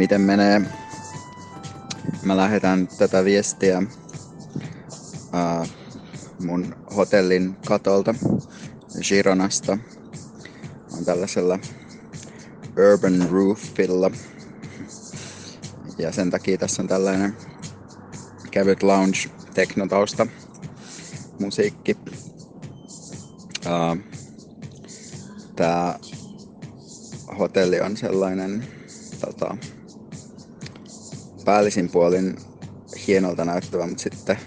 Miten menee? Mä lähetän tätä viestiä uh, mun hotellin katolta Gironasta. On tällaisella Urban Roofilla. Ja sen takia tässä on tällainen kevyt lounge teknotausta musiikki. Uh, tää hotelli on sellainen tota, päällisin puolin hienolta näyttävä, mutta sitten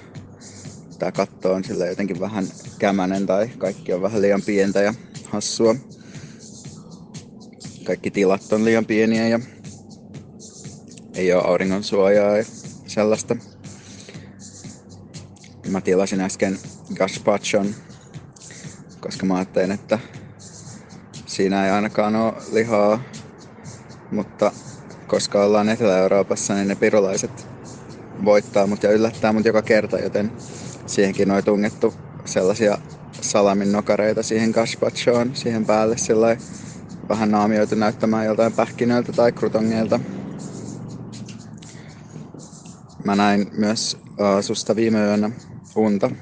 tämä katto on sillä jotenkin vähän kämänen tai kaikki on vähän liian pientä ja hassua. Kaikki tilat on liian pieniä ja ei ole auringon suojaa ja sellaista. Mä tilasin äsken gazpachon, koska mä ajattelin, että siinä ei ainakaan ole lihaa, mutta koska ollaan Etelä-Euroopassa, niin ne pirulaiset voittaa mut ja yllättää mut joka kerta, joten siihenkin on tungettu sellaisia salamin nokareita siihen gazpachoon, siihen päälle sillä vähän naamioitu näyttämään joltain pähkinöiltä tai krutongeilta. Mä näin myös uh, susta viime yönä unta. Mä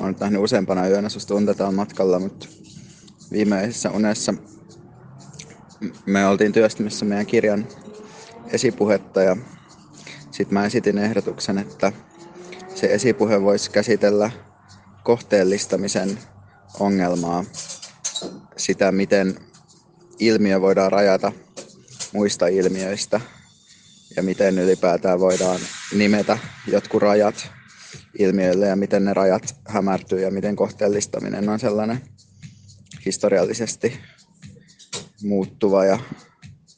oon nyt nähnyt useampana yönä susta unta täällä matkalla, mutta viimeisessä unessa me oltiin työstämässä meidän kirjan esipuhetta ja sitten mä esitin ehdotuksen, että se esipuhe voisi käsitellä kohteellistamisen ongelmaa, sitä miten ilmiö voidaan rajata muista ilmiöistä ja miten ylipäätään voidaan nimetä jotkut rajat ilmiöille ja miten ne rajat hämärtyy ja miten kohteellistaminen on sellainen historiallisesti muuttuva ja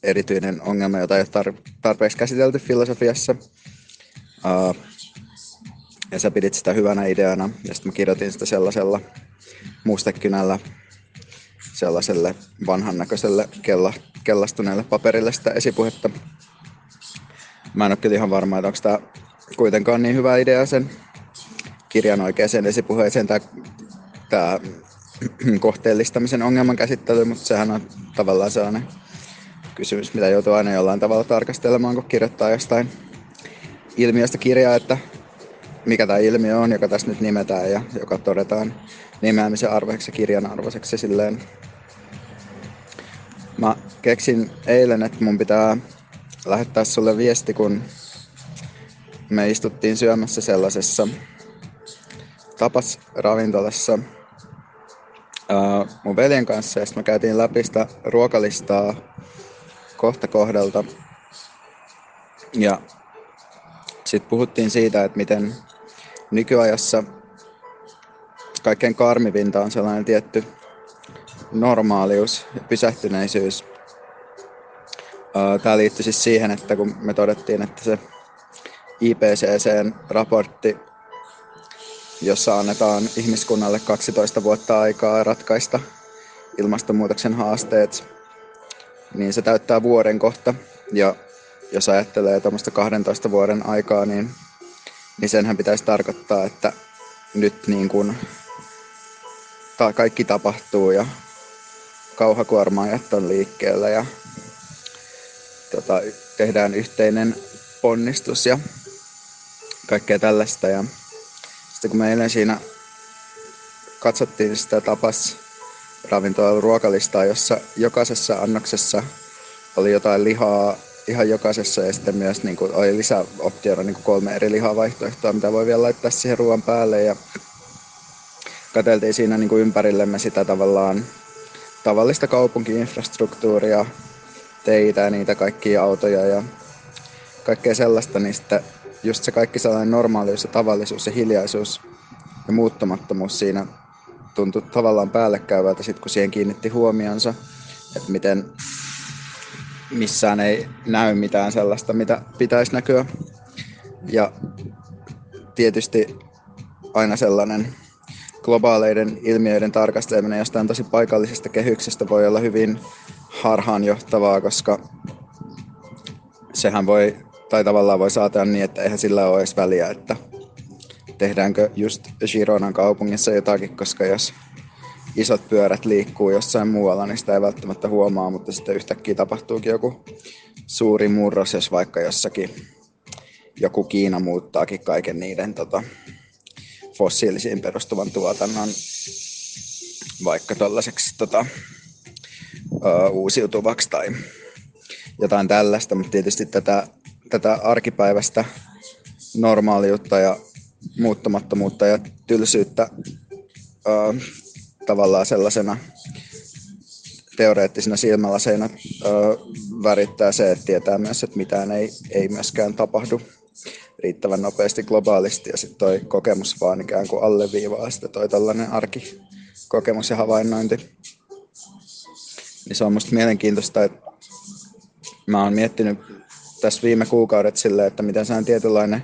erityinen ongelma, jota ei ole tarpeeksi käsitelty filosofiassa. Uh, ja sä pidit sitä hyvänä ideana ja sitten mä kirjoitin sitä sellaisella mustekynällä sellaiselle vanhan näköiselle kella, kellastuneelle paperille sitä esipuhetta. Mä en ole kyllä ihan varma, että onko tämä kuitenkaan niin hyvä idea sen kirjan oikeaan esipuheeseen tämä kohteellistamisen ongelman käsittely, mutta sehän on tavallaan sellainen kysymys, mitä joutuu aina jollain tavalla tarkastelemaan, kun kirjoittaa jostain ilmiöstä kirjaa, että mikä tämä ilmiö on, joka tässä nyt nimetään ja joka todetaan nimeämisen arvoiseksi ja kirjan arvoiseksi. Silleen. Mä keksin eilen, että mun pitää lähettää sulle viesti, kun me istuttiin syömässä sellaisessa tapas ravintolassa mun veljen kanssa ja sitten me käytiin läpi sitä ruokalistaa kohta kohdalta. Ja sitten puhuttiin siitä, että miten nykyajassa kaikkein karmivinta on sellainen tietty normaalius ja pysähtyneisyys. Tämä liittyy siis siihen, että kun me todettiin, että se IPCCn raportti jossa annetaan ihmiskunnalle 12 vuotta aikaa ratkaista ilmastonmuutoksen haasteet, niin se täyttää vuoden kohta. Ja jos ajattelee tuommoista 12 vuoden aikaa, niin, niin senhän pitäisi tarkoittaa, että nyt niin kuin ta- kaikki tapahtuu ja kauhakuormaajat on liikkeellä ja tota, tehdään yhteinen ponnistus ja kaikkea tällaista. Ja sitten kun me eilen siinä katsottiin sitä tapas ravintolan ruokalistaa, jossa jokaisessa annoksessa oli jotain lihaa ihan jokaisessa ja sitten myös niin kuin, oli lisäoptiona niin kolme eri lihavaihtoehtoa, mitä voi vielä laittaa siihen ruoan päälle. Ja katseltiin siinä niin kuin ympärillemme sitä tavallaan tavallista kaupunkiinfrastruktuuria, teitä ja niitä kaikkia autoja ja kaikkea sellaista, niin sitten just se kaikki sellainen normaalius ja tavallisuus ja hiljaisuus ja muuttumattomuus siinä tuntui tavallaan päällekkäyvältä sit kun siihen kiinnitti huomionsa, että miten missään ei näy mitään sellaista, mitä pitäisi näkyä. Ja tietysti aina sellainen globaaleiden ilmiöiden tarkasteleminen jostain tosi paikallisesta kehyksestä voi olla hyvin harhaanjohtavaa, koska sehän voi tai tavallaan voi saatella niin, että eihän sillä ole edes väliä, että tehdäänkö just Gironan kaupungissa jotakin, koska jos isot pyörät liikkuu jossain muualla, niin sitä ei välttämättä huomaa, mutta sitten yhtäkkiä tapahtuukin joku suuri murros, jos vaikka jossakin joku Kiina muuttaakin kaiken niiden tota, fossiilisiin perustuvan tuotannon vaikka tällaiseksi tota, uusiutuvaksi tai jotain tällaista, mutta tietysti tätä, tätä arkipäivästä normaaliutta ja muuttamattomuutta ja tylsyyttä ö, tavallaan sellaisena teoreettisena silmälaseina ö, värittää se, että tietää myös, että mitään ei, ei myöskään tapahdu riittävän nopeasti globaalisti ja sitten toi kokemus vaan ikään kuin alleviivaa sitä toi tällainen arkikokemus ja havainnointi. Niin se on musta mielenkiintoista, että mä oon miettinyt tässä viime kuukaudet silleen, että miten se on tietynlainen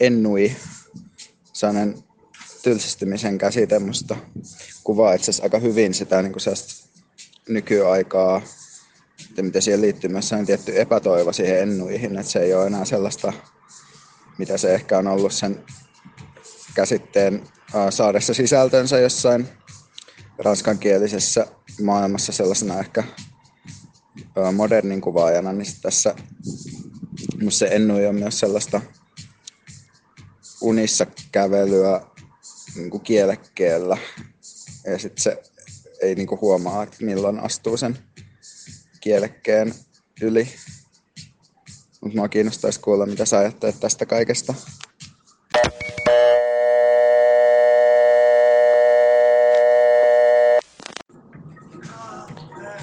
ennui, sellainen tylsistymisen käsite musta kuvaa itse asiassa aika hyvin sitä niin kuin nykyaikaa, ja miten siihen liittyy myös sellainen tietty epätoivo siihen ennuihin, että se ei ole enää sellaista, mitä se ehkä on ollut sen käsitteen saadessa sisältönsä jossain ranskankielisessä maailmassa sellaisena ehkä modernin kuvaajana, niin tässä se ennui on myös sellaista unissa kävelyä niin kuin kielekkeellä. Ja sitten se ei niin kuin huomaa, että milloin astuu sen kielekkeen yli. Mutta mua kiinnostaisi kuulla, mitä sä ajattelet tästä kaikesta.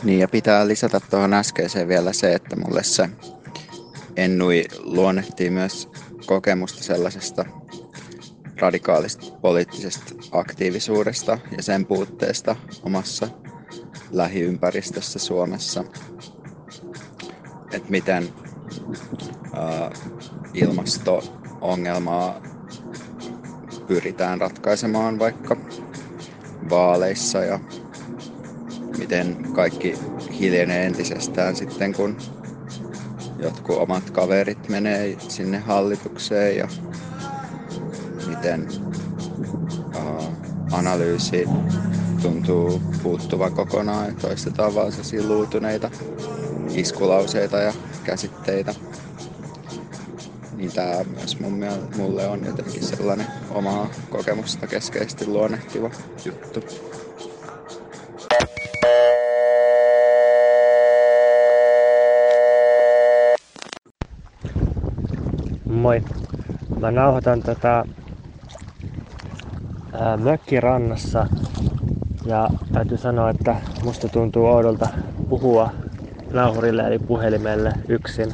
Niin ja pitää lisätä tuohon äskeiseen vielä se, että mulle se Ennui luonnehtii myös kokemusta sellaisesta radikaalista poliittisesta aktiivisuudesta ja sen puutteesta omassa lähiympäristössä Suomessa. Että miten ää, ilmasto-ongelmaa pyritään ratkaisemaan vaikka vaaleissa ja miten kaikki hiljenee entisestään sitten, kun jotkut omat kaverit menee sinne hallitukseen ja miten uh, analyysi tuntuu puuttuva kokonaan toistetaan vaan sellaisia luutuneita iskulauseita ja käsitteitä. Niin tämä myös mun mielestä, mulle on jotenkin sellainen omaa kokemusta keskeisesti luonnehtiva juttu. Moi. Mä nauhoitan tätä ää, mökkirannassa ja täytyy sanoa, että musta tuntuu oudolta puhua nauhurille eli puhelimelle yksin.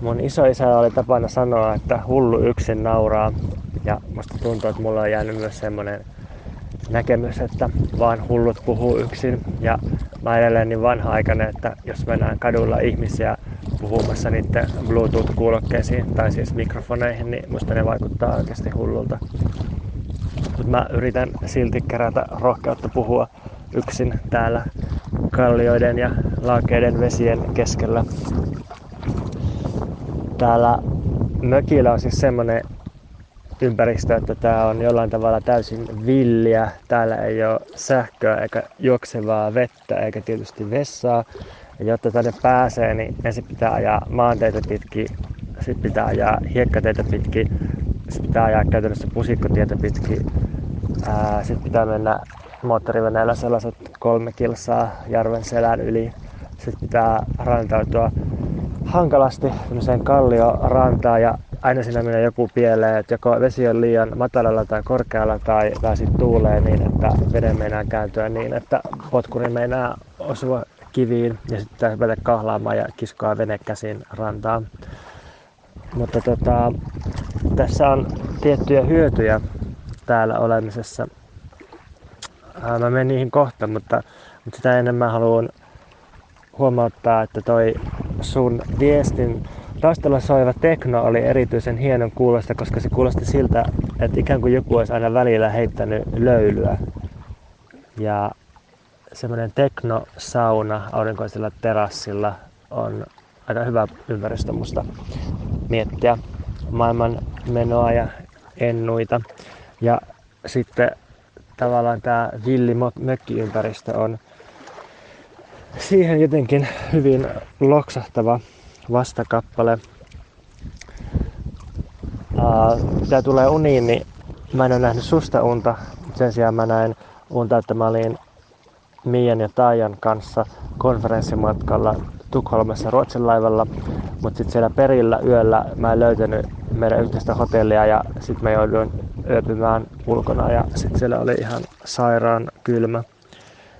Mun isoisä oli tapana sanoa, että hullu yksin nauraa ja musta tuntuu, että mulla on jäänyt myös semmonen näkemys, että vaan hullut puhuu yksin ja mä edelleen niin vanha-aikainen, että jos mennään kadulla ihmisiä puhumassa niiden Bluetooth-kuulokkeisiin tai siis mikrofoneihin, niin musta ne vaikuttaa oikeasti hullulta. Mutta mä yritän silti kerätä rohkeutta puhua yksin täällä kallioiden ja laakeiden vesien keskellä. Täällä mökillä on siis semmonen ympäristö, että tää on jollain tavalla täysin villiä. Täällä ei ole sähköä eikä juoksevaa vettä eikä tietysti vessaa. Ja jotta tänne pääsee, niin ensin pitää ajaa maanteita pitkin, sitten pitää ajaa hiekkateitä pitkin, sitten pitää ajaa käytännössä pusikkotietä pitkin, sitten pitää mennä moottoriveneellä sellaiset kolme kilsaa järven selän yli. Sitten pitää rantautua hankalasti tämmöiseen kalliorantaan ja aina siinä menee joku pieleen, että joko vesi on liian matalalla tai korkealla tai, tai sitten tuulee niin, että veden meinaa kääntyä niin, että potkuri meinaa osua kiviin ja sitten mennä kahlaamaan ja kiskoa vene käsin rantaan. Mutta tota, tässä on tiettyjä hyötyjä täällä olemisessa. Mä menen niihin kohta, mutta, mutta sitä enemmän haluan huomauttaa, että toi sun viestin taustalla soiva tekno oli erityisen hienon kuulosta, koska se kuulosti siltä, että ikään kuin joku olisi aina välillä heittänyt löylyä. Ja semmoinen teknosauna aurinkoisella terassilla on aika hyvä ympäristö musta miettiä maailman menoa ja ennuita. Ja sitten tavallaan tämä villi mökkiympäristö on siihen jotenkin hyvin loksahtava vastakappale. Tämä tulee uniin, niin mä en ole nähnyt susta unta. Sen sijaan mä näin unta, että mä olin Mian ja Taajan kanssa konferenssimatkalla Tukholmassa Ruotsin laivalla, mutta sitten siellä perillä yöllä mä en löytänyt meidän yhteistä hotellia ja sitten mä jouduin yöpymään ulkona ja sitten siellä oli ihan sairaan kylmä.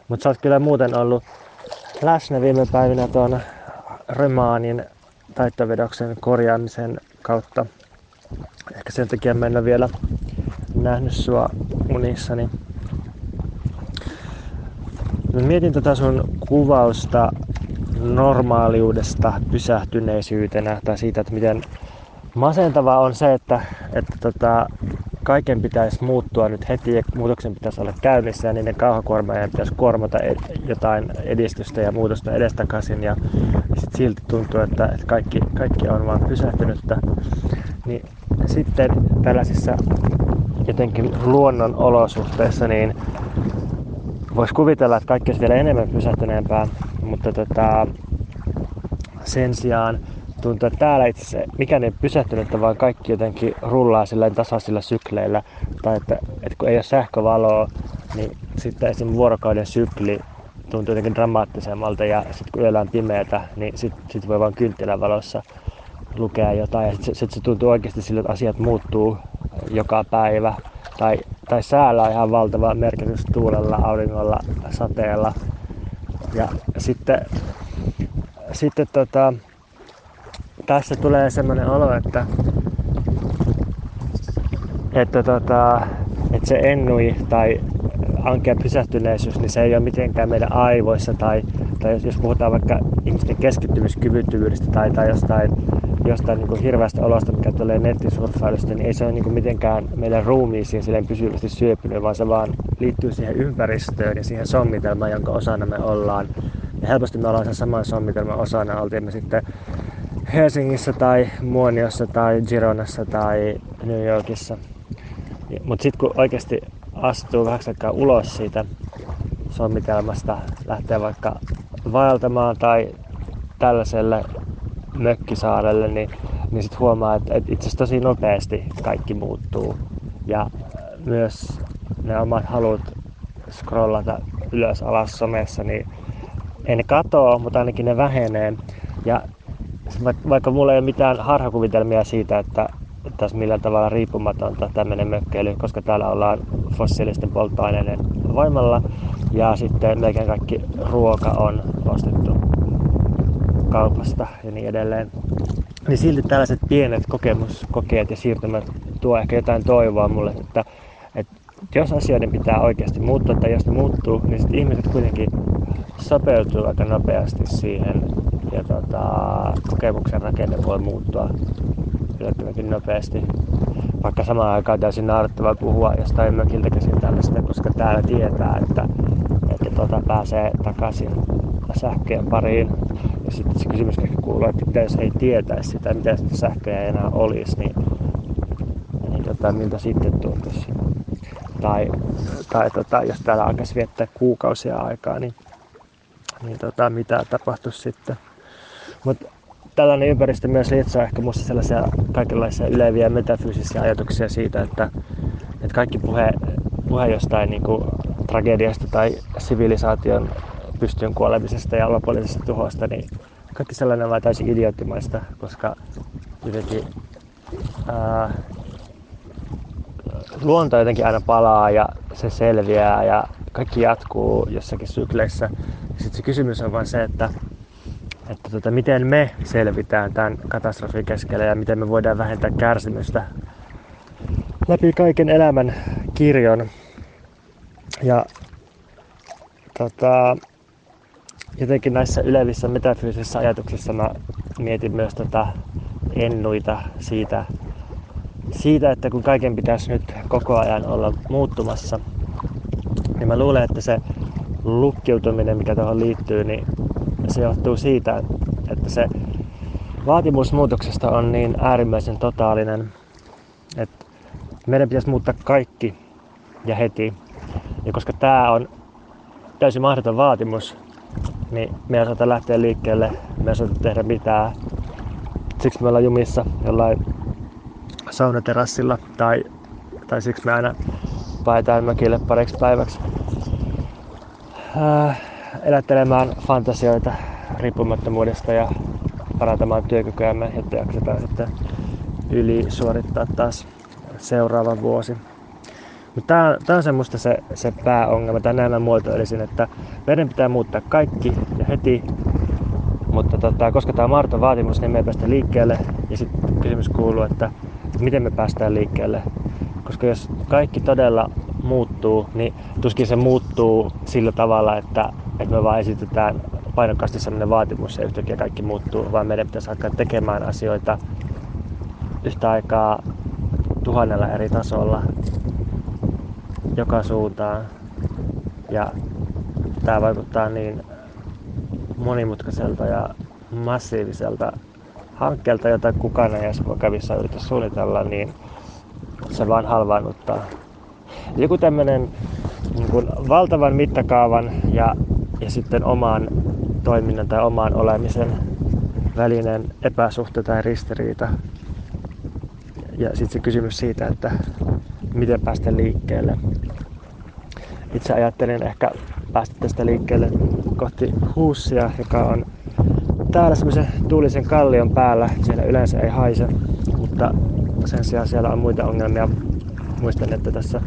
Mutta sä oot kyllä muuten ollut läsnä viime päivinä tuon Remaanin taittovedoksen korjaamisen kautta. Ehkä sen takia mä en ole vielä nähnyt sua unissani. Mä mietin tätä sun kuvausta normaaliudesta pysähtyneisyytenä tai siitä, että miten masentavaa on se, että, että tota, kaiken pitäisi muuttua nyt heti ja muutoksen pitäisi olla käynnissä ja niiden kauhakuormaajien pitäisi kuormata jotain edistystä ja muutosta edestakaisin ja sit silti tuntuu, että, että kaikki, kaikki on vaan pysähtynyttä. Niin sitten tällaisissa jotenkin luonnon olosuhteissa niin voisi kuvitella, että kaikki olisi vielä enemmän pysähtyneempää, mutta tota, sen sijaan tuntuu, että täällä itse asiassa mikään ei pysähtynyt, vaan kaikki jotenkin rullaa sillä tasaisilla sykleillä. Tai että, että kun ei ole sähkövaloa, niin sitten esim. vuorokauden sykli tuntuu jotenkin dramaattisemmalta ja sitten kun yöllä on pimeätä, niin sitten sit voi vain kynttilän valossa lukea jotain. Ja sitten sit se tuntuu oikeasti sille, että asiat muuttuu joka päivä. Tai, tai säällä on ihan valtava merkitys tuulella, auringolla, sateella. Ja sitten, sitten tota, tässä tulee semmoinen olo, että, että, tota, että se ennui tai ankea pysähtyneisyys, niin se ei ole mitenkään meidän aivoissa tai, tai jos, jos puhutaan vaikka ihmisten keskittymiskyvyttömyydestä tai, tai jostain, jostain niin hirveästä olosta, mikä tulee nettisurffailusta, niin ei se ole niin mitenkään meidän ruumiisiin silleen pysyvästi syöpynyt, vaan se vaan liittyy siihen ympäristöön ja siihen sommitelmaan, jonka osana me ollaan. Ja helposti me ollaan sen saman sommitelman osana, oltiin me sitten Helsingissä tai Muoniossa tai Gironassa tai New Yorkissa. Mutta sitten kun oikeasti astuu vähän aikaa ulos siitä sommitelmasta, lähtee vaikka vaeltamaan tai tällaiselle mökkisaarelle, niin, niin sitten huomaa, että, että itse asiassa tosi nopeasti kaikki muuttuu. Ja myös ne omat halut scrollata ylös alas somessa, niin ei ne katoa, mutta ainakin ne vähenee. Ja vaikka mulla ei ole mitään harhakuvitelmia siitä, että tässä millään tavalla riippumatonta tämmöinen mökkeily, koska täällä ollaan fossiilisten polttoaineiden voimalla ja sitten melkein kaikki ruoka on ostettu kaupasta ja niin edelleen. Niin silti tällaiset pienet kokemuskokeet ja siirtymät tuo ehkä jotain toivoa mulle, että, että jos asioiden pitää oikeasti muuttua tai jos ne muuttuu, niin sitten ihmiset kuitenkin sopeutuu aika nopeasti siihen ja tota, kokemuksen rakenne voi muuttua yllättävänkin nopeasti. Vaikka samaan aikaan täysin naurettavaa puhua jostain mökiltä käsin tällaista, koska täällä tietää, että, että tota, pääsee takaisin sähköjen pariin. Ja sitten se kysymys ehkä kuuluu, että mitä jos ei tietäisi sitä, mitä sitä sähköjä ei enää olisi, niin, niin tota, miltä sitten tuntuisi. Tai, tai tota, jos täällä alkaisi viettää kuukausia aikaa, niin, niin tota, mitä tapahtuisi sitten. Mutta tällainen ympäristö myös lietsoo ehkä minusta sellaisia kaikenlaisia yleviä metafyysisiä ajatuksia siitä, että, että kaikki puhe, puhe jostain niin kuin tragediasta tai sivilisaation pystyyn kuolemisesta ja lopullisesta tuhosta, niin kaikki sellainen on täysin idioottimaista, koska jotenkin ää, luonto jotenkin aina palaa ja se selviää ja kaikki jatkuu jossakin sykleissä. Sitten se kysymys on vain se, että että tota, miten me selvitään tämän katastrofin keskellä ja miten me voidaan vähentää kärsimystä läpi kaiken elämän kirjon. Ja tota, jotenkin näissä ylevissä metafyysisissä ajatuksissa mä mietin myös tota ennuita siitä, siitä, että kun kaiken pitäisi nyt koko ajan olla muuttumassa, niin mä luulen, että se lukkiutuminen, mikä tuohon liittyy, niin se johtuu siitä, että se vaatimus muutoksesta on niin äärimmäisen totaalinen, että meidän pitäisi muuttaa kaikki ja heti. Ja koska tämä on täysin mahdoton vaatimus, niin me ei saata lähteä liikkeelle, me ei saata tehdä mitään. Siksi me ollaan jumissa jollain saunaterassilla tai, tai siksi me aina paetaan mökille pariksi päiväksi äh, elättelemään fantasioita riippumattomuudesta ja parantamaan työkykyämme, jotta jaksetaan sitten yli suorittaa taas seuraava vuosi. Mutta tämä on semmoista se, se pääongelma, tai näin mä muotoilisin, että meidän pitää muuttaa kaikki ja heti, mutta tota, koska tämä on mahdoton vaatimus, niin me ei päästä liikkeelle. Ja sitten kysymys kuuluu, että, että miten me päästään liikkeelle. Koska jos kaikki todella muuttuu, niin tuskin se muuttuu sillä tavalla, että, että me vaan esitetään painokkaasti sellainen vaatimus ja yhtäkkiä kaikki muuttuu, vaan meidän pitäisi alkaa tekemään asioita yhtä aikaa tuhannella eri tasolla joka suuntaan. Ja tämä vaikuttaa niin monimutkaiselta ja massiiviselta hankkeelta, jota kukaan ei edes kävissä yritä suunnitella, niin se vaan halvaannuttaa. Joku tämmöinen niin kuin valtavan mittakaavan ja, ja sitten oman toiminnan tai oman olemisen välinen epäsuhta tai ristiriita. Ja sitten se kysymys siitä, että miten päästä liikkeelle. Itse ajattelin ehkä päästä tästä liikkeelle kohti Huussia, joka on täällä semmoisen tuulisen kallion päällä. Siellä yleensä ei haise, mutta sen sijaan siellä on muita ongelmia. Muistan, että tässä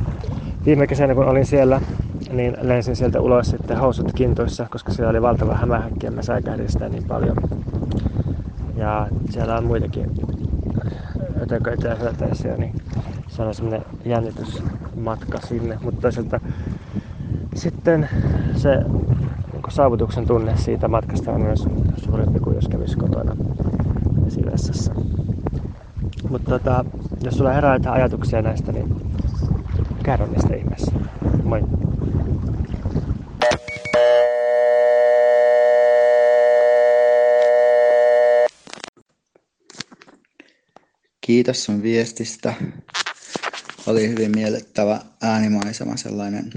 viime kesänä kun olin siellä, niin lensin sieltä ulos sitten housut kintoissa, koska siellä oli valtava hämähäkki ja mä säikähdin sitä niin paljon. Ja siellä on muitakin ötököitä ja hyöteisiä, niin se on semmoinen jännitysmatka sinne. Mutta toisaalta sitten se niin saavutuksen tunne siitä matkasta on myös suurempi kuin jos kävisi kotona esivessassa. Mutta tota, jos sulla herää jotain ajatuksia näistä, niin kerro niistä ihmeessä. Moi! Kiitos sun viestistä. Oli hyvin miellyttävä äänimaisema, sellainen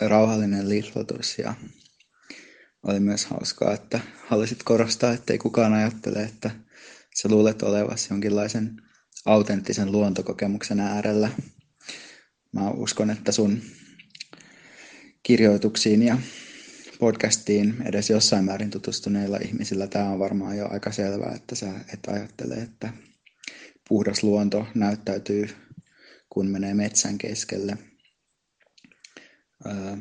rauhallinen lihlotus ja oli myös hauskaa, että halusit korostaa, ettei kukaan ajattele, että sä luulet olevasi jonkinlaisen autenttisen luontokokemuksen äärellä. Mä uskon, että sun kirjoituksiin ja podcastiin edes jossain määrin tutustuneilla ihmisillä tämä on varmaan jo aika selvää, että sä et ajattele, että puhdas luonto näyttäytyy, kun menee metsän keskelle. Öö,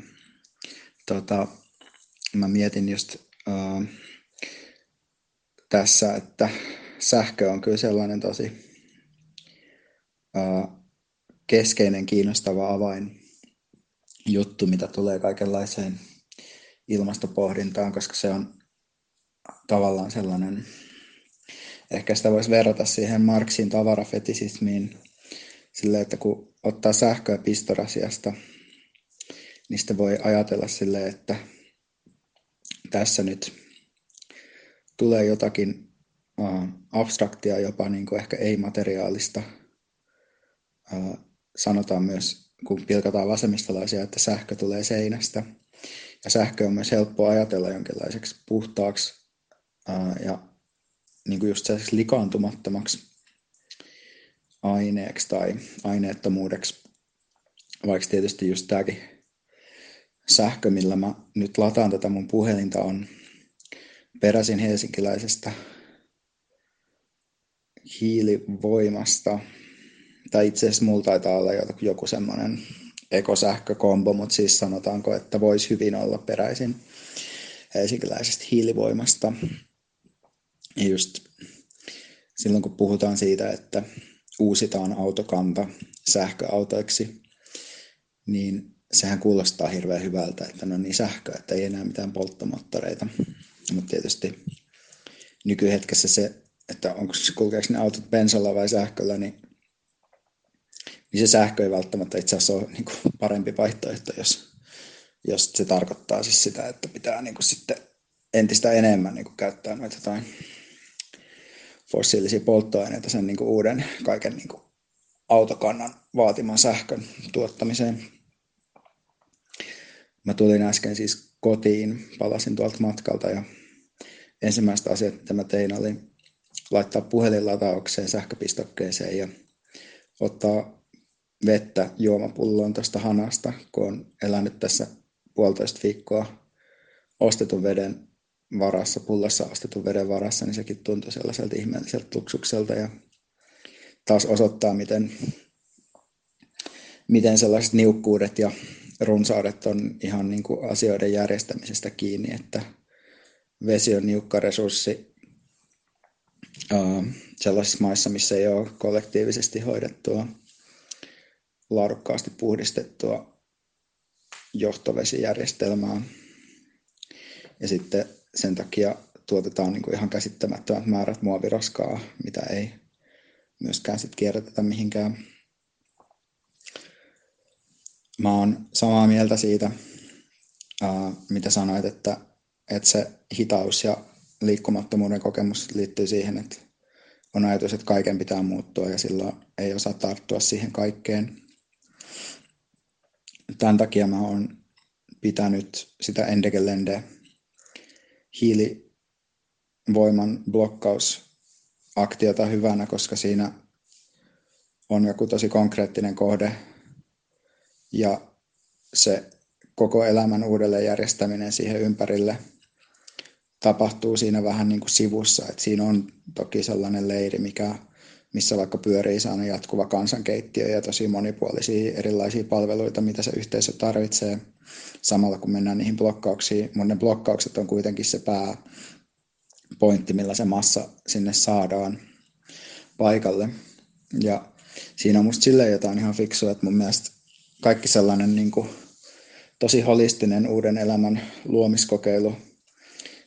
tota, mä mietin just öö, tässä, että sähkö on kyllä sellainen tosi öö, keskeinen, kiinnostava avain juttu, mitä tulee kaikenlaiseen ilmastopohdintaan, koska se on tavallaan sellainen ehkä sitä voisi verrata siihen Marksin tavarafetisismiin, sille, että kun ottaa sähköä pistorasiasta, niin sitä voi ajatella sille, että tässä nyt tulee jotakin abstraktia, jopa niin kuin ehkä ei-materiaalista. Sanotaan myös, kun pilkataan vasemmistolaisia, että sähkö tulee seinästä. Ja sähkö on myös helppo ajatella jonkinlaiseksi puhtaaksi uh, ja niin kuin just likaantumattomaksi aineeksi tai aineettomuudeksi. Vaikka tietysti just tämäkin sähkö, millä mä nyt lataan tätä mun puhelinta, on peräisin helsinkiläisestä hiilivoimasta. Tai itse asiassa mulla taitaa olla joku semmoinen ekosähkökombo, mutta siis sanotaanko, että voisi hyvin olla peräisin helsinkiläisestä hiilivoimasta. Ja just silloin kun puhutaan siitä, että uusitaan autokanta sähköautoiksi, niin sehän kuulostaa hirveän hyvältä, että no niin sähkö, että ei enää mitään polttomoottoreita. Mutta tietysti nykyhetkessä se, että onko kulkeeko ne autot bensalla vai sähköllä, niin, niin se sähkö ei välttämättä itse asiassa ole niin parempi vaihtoehto, jos, jos se tarkoittaa siis sitä, että pitää niin sitten entistä enemmän niin käyttää noita jotain fossiilisia polttoaineita sen niin kuin uuden kaiken niin kuin autokannan vaatiman sähkön tuottamiseen. Mä tulin äsken siis kotiin, palasin tuolta matkalta ja ensimmäistä asiat, mitä mä tein, oli laittaa puhelin lataukseen sähköpistokkeeseen ja ottaa vettä juomapulloon tuosta hanasta, kun on elänyt tässä puolitoista viikkoa ostetun veden varassa, pullossa ostetun veden varassa, niin sekin tuntui sellaiselta ihmeelliseltä luksukselta ja taas osoittaa, miten, miten sellaiset niukkuudet ja runsaudet on ihan niin kuin asioiden järjestämisestä kiinni, että vesi on niukka resurssi sellaisissa maissa, missä ei ole kollektiivisesti hoidettua laadukkaasti puhdistettua johtovesijärjestelmää. Ja sitten sen takia tuotetaan niin kuin ihan käsittämättömät määrät muoviroskaa, mitä ei myöskään sit kierrätetä mihinkään. Mä oon samaa mieltä siitä, mitä sanoit, että, että se hitaus ja liikkumattomuuden kokemus liittyy siihen, että on ajatus, että kaiken pitää muuttua ja silloin ei osaa tarttua siihen kaikkeen. Tämän takia mä oon pitänyt sitä Endegelende hiilivoiman blokkausaktiota hyvänä, koska siinä on joku tosi konkreettinen kohde ja se koko elämän uudelleenjärjestäminen siihen ympärille tapahtuu siinä vähän niin kuin sivussa. että siinä on toki sellainen leiri, mikä, missä vaikka pyörii sellainen jatkuva kansankeittiö ja tosi monipuolisia erilaisia palveluita, mitä se yhteisö tarvitsee samalla kun mennään niihin blokkauksiin. Mutta ne blokkaukset on kuitenkin se pääpointti, millä se massa sinne saadaan paikalle. Ja siinä on musta silleen jotain ihan fiksua, että mun mielestä kaikki sellainen niin kuin, tosi holistinen uuden elämän luomiskokeilu,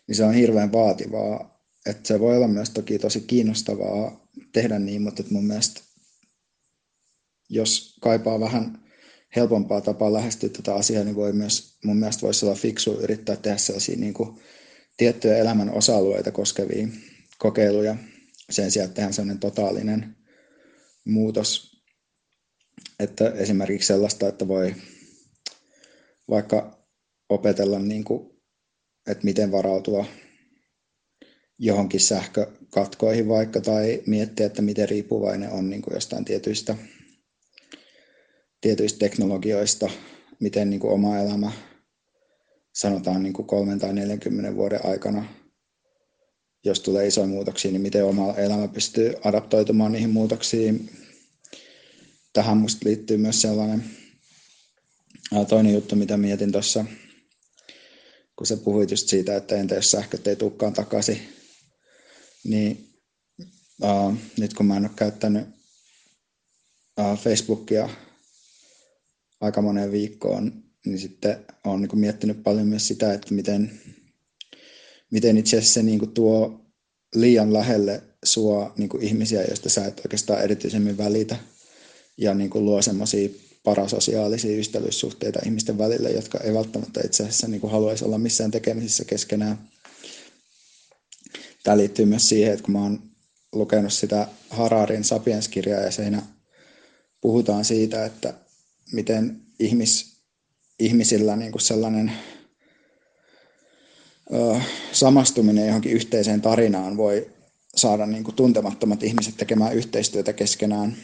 niin se on hirveän vaativaa. Että se voi olla myös toki tosi kiinnostavaa tehdä niin, mutta mun mielestä jos kaipaa vähän helpompaa tapaa lähestyä tätä asiaa, niin voi myös, mun mielestä voisi olla fiksu yrittää tehdä sellaisia niin kuin, tiettyjä elämän osa-alueita koskevia kokeiluja sen sijaan, että tehdään sellainen totaalinen muutos. Että esimerkiksi sellaista, että voi vaikka opetella, niin kuin, että miten varautua johonkin sähkökatkoihin vaikka, tai miettiä, että miten riippuvainen on niin kuin jostain tietyistä tietyistä teknologioista, miten niin kuin oma elämä sanotaan niin kuin kolmen tai 40 vuoden aikana, jos tulee isoja muutoksia, niin miten oma elämä pystyy adaptoitumaan niihin muutoksiin. Tähän musta liittyy myös sellainen toinen juttu, mitä mietin tuossa, kun sä puhuit just siitä, että entä jos sähköt ei tulekaan takaisin, niin uh, nyt kun mä en ole käyttänyt uh, Facebookia aika moneen viikkoon, niin sitten olen niin miettinyt paljon myös sitä, että miten, miten itse asiassa se niin kuin tuo liian lähelle sua niin kuin ihmisiä, joista sä et oikeastaan erityisemmin välitä, ja niin kuin luo semmoisia parasosiaalisia ystävyyssuhteita ihmisten välille, jotka ei välttämättä itse asiassa niin kuin haluaisi olla missään tekemisissä keskenään. Tämä liittyy myös siihen, että kun mä oon lukenut sitä Hararin Sapiens-kirjaa ja siinä puhutaan siitä, että miten ihmis, ihmisillä niin kuin sellainen ö, samastuminen johonkin yhteiseen tarinaan voi saada niin kuin tuntemattomat ihmiset tekemään yhteistyötä keskenään.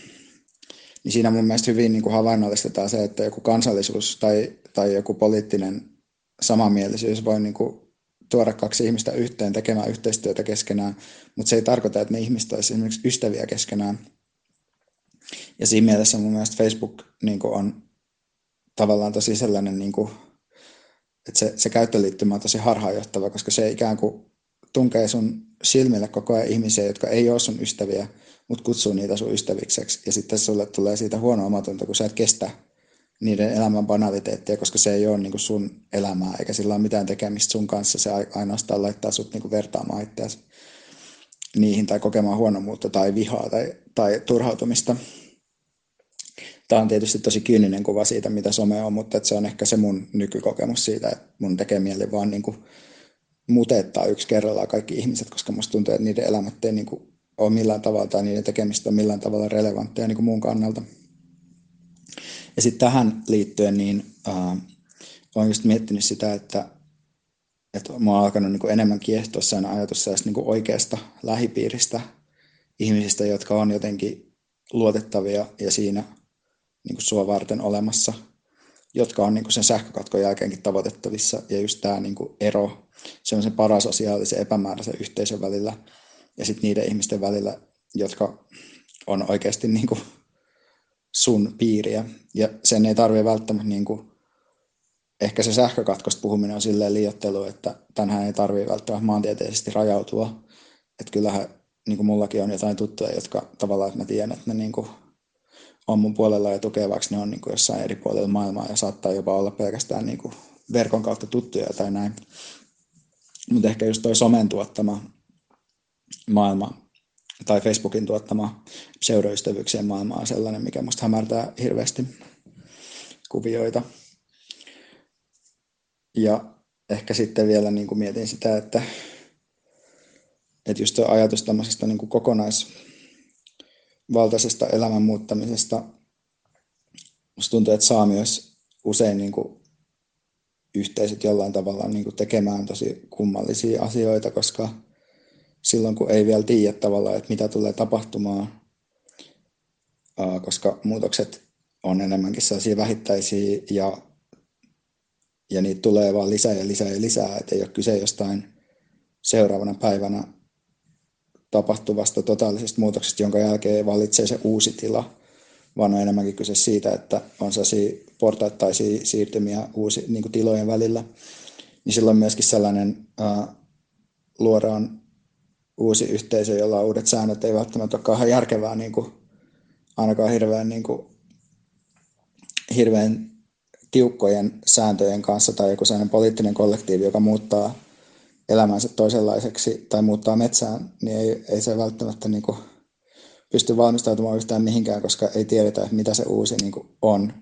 Niin siinä mun mielestä hyvin niin kuin havainnollistetaan se, että joku kansallisuus tai, tai joku poliittinen samanmielisyys voi niin kuin tuoda kaksi ihmistä yhteen tekemään yhteistyötä keskenään, mutta se ei tarkoita, että ne ihmiset olisivat esimerkiksi ystäviä keskenään. Ja siinä mielessä mun mielestä Facebook niin kuin on tavallaan tosi sellainen, niin kuin, että se, se käyttöliittymä on tosi harhaanjohtava, koska se ikään kuin tunkee sun silmille koko ajan ihmisiä, jotka ei ole sun ystäviä, mutta kutsuu niitä sun ystävikseksi. Ja sitten sulle tulee siitä huono omatunto, kun sä et kestä niiden elämän banaliteettia, koska se ei ole niin kuin sun elämää, eikä sillä ole mitään tekemistä sun kanssa. Se ainoastaan laittaa sut niin kuin vertaamaan itseäsi niihin tai kokemaan huonomuutta tai vihaa tai, tai turhautumista tämä on tietysti tosi kyyninen kuva siitä, mitä some on, mutta se on ehkä se mun nykykokemus siitä, että mun tekee mieli vaan niin kuin mutettaa yksi kerrallaan kaikki ihmiset, koska musta tuntuu, että niiden elämät ei niin kuin ole millään tavalla tai niiden tekemistä on millään tavalla relevantteja niin kuin mun kannalta. Ja sitten tähän liittyen, niin äh, olen just miettinyt sitä, että, että mä oon alkanut niin kuin enemmän kiehtoa sen ajatus niin kuin oikeasta lähipiiristä ihmisistä, jotka on jotenkin luotettavia ja siinä niin kuin sua varten olemassa, jotka on niin kuin sen sähkökatkon jälkeenkin tavoitettavissa. Ja just tämä niin kuin ero semmoisen parasosiaalisen epämääräisen yhteisön välillä ja sitten niiden ihmisten välillä, jotka on oikeasti niin kuin sun piiriä. Ja sen ei tarvitse välttämättä, niin kuin, ehkä se sähkökatkosta puhuminen on silleen liiottelu, että tänhän ei tarvitse välttämättä maantieteellisesti rajautua. Että kyllähän niin kuin mullakin on jotain tuttuja, jotka tavallaan, että mä tiedän, että ne niin kuin on mun puolella ja tukee, vaikka ne on niin kuin jossain eri puolilla maailmaa ja saattaa jopa olla pelkästään niin kuin verkon kautta tuttuja tai näin. Mutta ehkä just toi somen tuottama maailma tai Facebookin tuottama pseudoystävyyksien maailma on sellainen, mikä musta hämärtää hirveästi kuvioita. Ja ehkä sitten vielä niin kuin mietin sitä, että, että just tuo ajatus tämmöisestä niin kuin kokonaisvaltaisesta elämän muuttamisesta, musta tuntuu, että saa myös usein niin kuin yhteisöt jollain tavalla niin kuin tekemään tosi kummallisia asioita, koska silloin kun ei vielä tiedä tavallaan, että mitä tulee tapahtumaan, koska muutokset on enemmänkin sellaisia vähittäisiä ja, ja niitä tulee vaan lisää ja lisää ja lisää, että ei ole kyse jostain seuraavana päivänä tapahtuvasta totaalisesta muutoksesta, jonka jälkeen valitsee se uusi tila, vaan on enemmänkin kyse siitä, että on sellaisia portaittaisia siirtymiä uusi, niin tilojen välillä, niin silloin myöskin sellainen ää, luodaan uusi yhteisö, jolla on uudet säännöt, ei välttämättä ole kauhean järkevää niin kuin, ainakaan hirveän, niin kuin, hirveän tiukkojen sääntöjen kanssa tai joku sellainen poliittinen kollektiivi, joka muuttaa elämänsä toisenlaiseksi tai muuttaa metsään, niin ei, ei se välttämättä niin kuin, pysty valmistautumaan yhtään mihinkään, koska ei tiedetä, mitä se uusi niin kuin, on.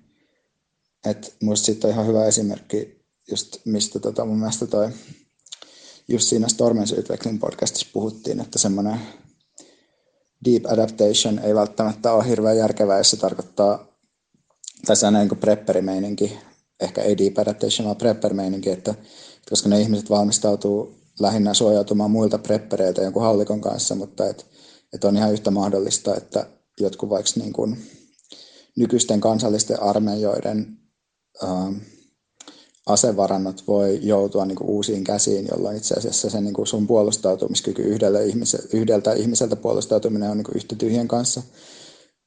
Et musta sitten on ihan hyvä esimerkki, just mistä tota, mun mielestä toi just siinä Stormens Utveckling podcastissa puhuttiin, että semmoinen deep adaptation ei välttämättä ole hirveän järkevää, jos se tarkoittaa, tai se on niin kuin prepperimeininki, ehkä ei deep adaptation, vaan prepperimeininki, että koska ne ihmiset valmistautuu lähinnä suojautumaan muilta preppereiltä jonkun hallikon kanssa, mutta et, et on ihan yhtä mahdollista, että jotkut vaikka niin kuin nykyisten kansallisten armeijoiden ähm, asevarannot voi joutua niin kuin uusiin käsiin, jolloin itse asiassa se niin kuin sun puolustautumiskyky yhdelle ihmise, yhdeltä ihmiseltä puolustautuminen on niin kuin yhtä tyhjän kanssa.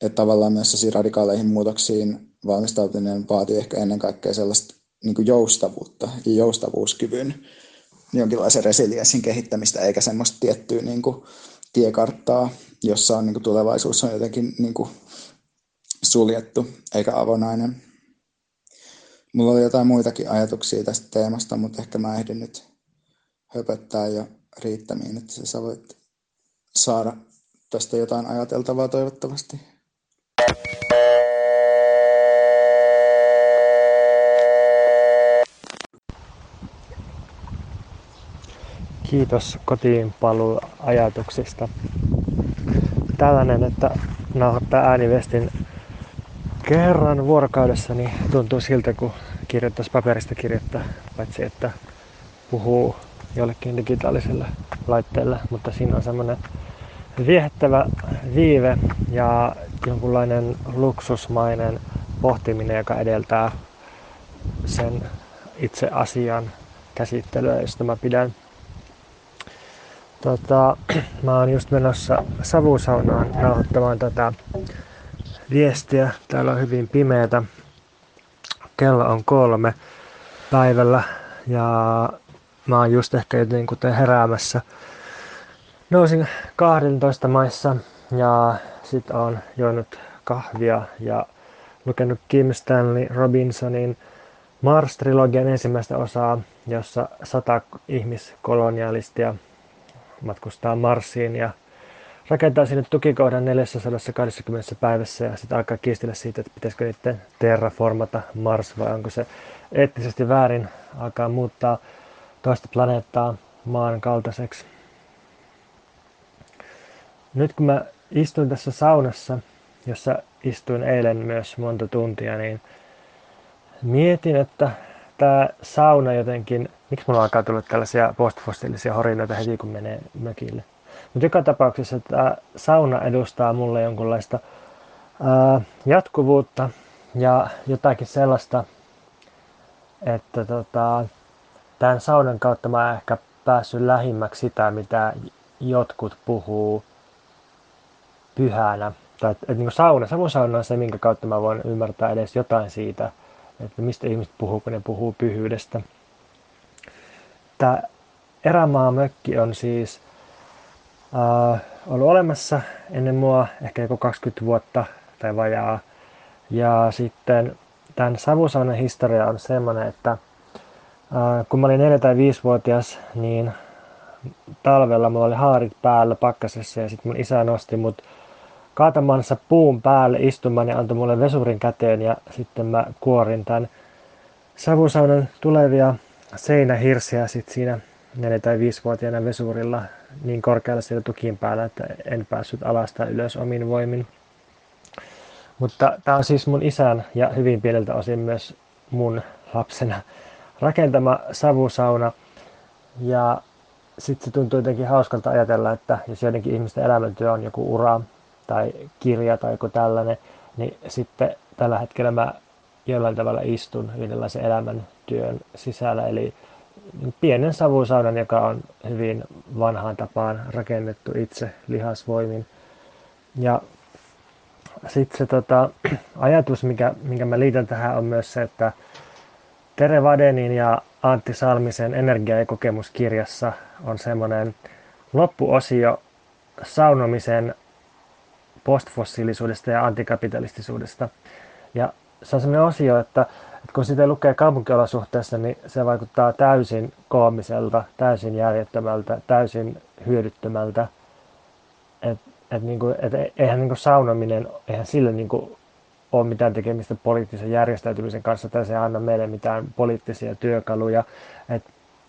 Että tavallaan myös radikaaleihin muutoksiin valmistautuminen vaatii ehkä ennen kaikkea sellaista niin kuin joustavuutta ja joustavuuskyvyn jonkinlaisen resilienssin kehittämistä, eikä semmoista tiettyä niin kuin tiekarttaa, jossa on niin kuin tulevaisuus on jotenkin niin kuin suljettu eikä avonainen. Mulla oli jotain muitakin ajatuksia tästä teemasta, mutta ehkä mä ehdin nyt höpöttää jo riittämiin, että sä voit saada tästä jotain ajateltavaa toivottavasti. Kiitos kotiin ajatuksista. Tällainen, että nauhoittaa äänivestin kerran vuorokaudessa niin tuntuu siltä, kun kirjoittaisi paperista kirjoittaa, paitsi että puhuu jollekin digitaaliselle laitteelle, mutta siinä on semmoinen viehättävä viive ja jonkunlainen luksusmainen pohtiminen, joka edeltää sen itse asian käsittelyä, josta mä pidän. Tota, mä oon just menossa savusaunaan nauhoittamaan tätä viestiä. Täällä on hyvin pimeätä. Kello on kolme päivällä ja mä oon just ehkä jotenkin kuten heräämässä. Nousin 12 maissa ja sit on juonut kahvia ja lukenut Kim Stanley Robinsonin Mars-trilogian ensimmäistä osaa, jossa sata ihmiskolonialistia matkustaa Marsiin ja rakentaa sinne tukikohdan 420 päivässä ja sitten alkaa kiistellä siitä, että pitäisikö niiden terraformata Mars vai onko se eettisesti väärin alkaa muuttaa toista planeettaa maan kaltaiseksi. Nyt kun mä istuin tässä saunassa, jossa istuin eilen myös monta tuntia, niin mietin, että tämä sauna jotenkin, miksi mulla alkaa tulla tällaisia postfossiilisia horinoita heti kun menee mökille. Mutta joka tapauksessa tämä sauna edustaa mulle jonkunlaista ää, jatkuvuutta ja jotakin sellaista, että tota, tämän saunan kautta mä oon ehkä päässyt lähimmäksi sitä, mitä jotkut puhuu pyhänä. Tai että, että niin sauna, savusauna on se, minkä kautta mä voin ymmärtää edes jotain siitä, että mistä ihmiset puhuu, kun ne puhuu pyhyydestä. Tämä erämaamökki on siis ollut olemassa ennen mua ehkä joku 20 vuotta tai vajaa. Ja sitten tämän savusaunan historia on semmoinen, että äh, kun mä olin 4- tai 5-vuotias, niin talvella mulla oli haarit päällä pakkasessa ja sitten mun isä nosti mut kaatamansa puun päälle istumaan ja antoi mulle vesurin käteen ja sitten mä kuorin tämän savusaunan tulevia seinähirsiä sitten siinä 4- tai 5-vuotiaana vesurilla niin korkealla siellä tukin päällä, että en päässyt alasta ylös omin voimin. Mutta tämä on siis mun isän ja hyvin pieneltä osin myös mun lapsena rakentama savusauna. Ja sitten se tuntuu jotenkin hauskalta ajatella, että jos joidenkin ihmisten elämäntyö on joku ura tai kirja tai joku tällainen, niin sitten tällä hetkellä mä jollain tavalla istun yhdenlaisen elämäntyön sisällä. Eli pienen savusaunan, joka on hyvin vanhaan tapaan rakennettu itse lihasvoimin. Ja sitten se tota, ajatus, mikä, minkä mä liitän tähän, on myös se, että Tere Vadenin ja Antti Salmisen energia- ja kokemuskirjassa on semmoinen loppuosio saunomisen postfossiilisuudesta ja antikapitalistisuudesta. Ja se on sellainen osio, että kun sitä lukee kaupunkiolosuhteessa, niin se vaikuttaa täysin koomiselta, täysin järjettömältä, täysin hyödyttömältä. Et, et niinku, et eihän niinku saunominen, eihän sille niinku ole mitään tekemistä poliittisen järjestäytymisen kanssa, tai se ei anna meille mitään poliittisia työkaluja. Et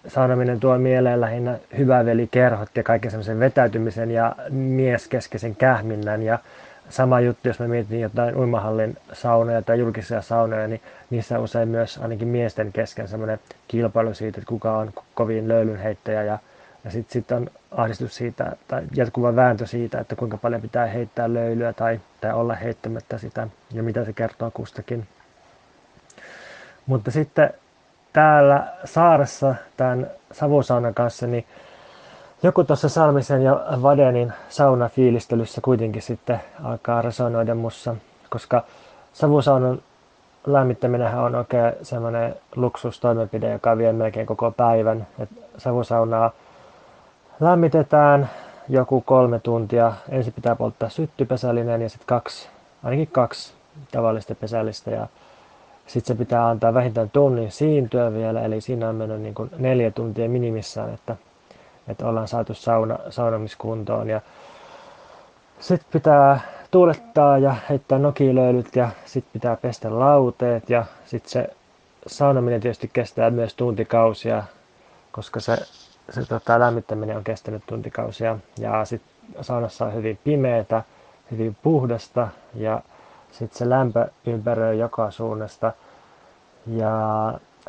saunominen tuo mieleen lähinnä hyvävelikerhot ja kaiken semmoisen vetäytymisen ja mieskeskeisen kähminnän ja sama juttu, jos mä mietin jotain uimahallin saunoja tai julkisia saunoja, niin niissä usein myös ainakin miesten kesken semmoinen kilpailu siitä, että kuka on kovin löylynheittäjä ja, ja sitten sit on ahdistus siitä tai jatkuva vääntö siitä, että kuinka paljon pitää heittää löylyä tai, tai olla heittämättä sitä ja mitä se kertoo kustakin. Mutta sitten täällä saaressa tämän savusaunan kanssa, niin joku tuossa Salmisen ja Vadenin saunafiilistelyssä kuitenkin sitten alkaa resonoida mussa, koska savusaunan lämmittäminen on oikein semmoinen luksustoimenpide, joka vie melkein koko päivän. Et savusaunaa lämmitetään joku kolme tuntia. Ensin pitää polttaa syttypesällinen ja sitten kaksi, ainakin kaksi tavallista pesällistä ja sitten se pitää antaa vähintään tunnin siintyä vielä, eli siinä on mennyt niin kuin neljä tuntia minimissaan, että, että ollaan saatu sauna, saunamiskuntoon. Ja sitten pitää tuulettaa ja heittää nokilöylyt ja sitten pitää pestä lauteet. Ja sitten se saunaminen tietysti kestää myös tuntikausia, koska se, se tota, lämmittäminen on kestänyt tuntikausia. Ja sitten saunassa on hyvin pimeätä, hyvin puhdasta ja sitten se lämpö ympäröi joka suunnasta. Ja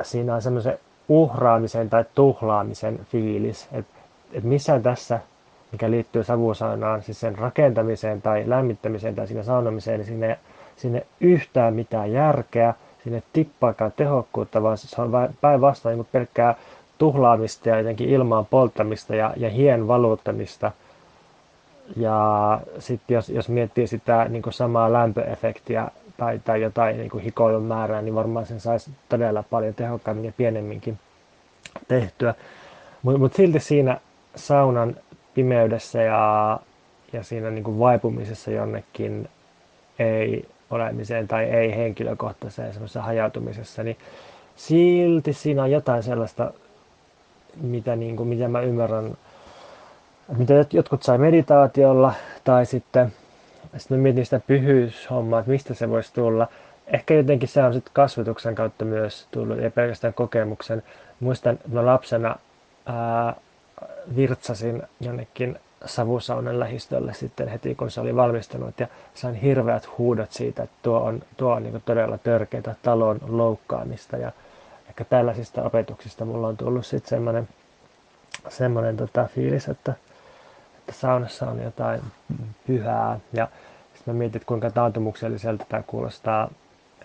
siinä on semmoisen uhraamisen tai tuhlaamisen fiilis, että et missään tässä, mikä liittyy savusaunaan, siis sen rakentamiseen tai lämmittämiseen tai siinä saunomiseen, niin sinne, sinne yhtään mitään järkeä, sinne tippaakaan tehokkuutta, vaan se on päinvastoin niin pelkkää tuhlaamista ja jotenkin ilmaan polttamista ja, ja hien valuuttamista – ja sitten jos, jos miettii sitä niin samaa lämpöefektiä tai, tai jotain niin hikoilun määrää, niin varmaan sen saisi todella paljon tehokkaammin ja pienemminkin tehtyä. Mutta mut silti siinä saunan pimeydessä ja, ja siinä niin kuin vaipumisessa jonnekin ei olemiseen tai ei henkilökohtaiseen semmoisessa hajautumisessa, niin silti siinä on jotain sellaista, mitä, niin kuin, mitä mä ymmärrän mitä jotkut sai meditaatiolla tai sitten, sitten mä mietin sitä pyhyyshommaa, että mistä se voisi tulla. Ehkä jotenkin se on sitten kasvatuksen kautta myös tullut, ei pelkästään kokemuksen. Muistan, että mä lapsena ää, virtsasin jonnekin savusaunan lähistölle sitten heti, kun se oli valmistunut ja sain hirveät huudot siitä, että tuo on, tuo on niin todella törkeää talon loukkaamista ja ehkä tällaisista opetuksista mulla on tullut sitten semmoinen, semmoinen tota fiilis, että, että saunassa on jotain pyhää. Ja sitten mä mietin, että kuinka taantumukselliselta tämä kuulostaa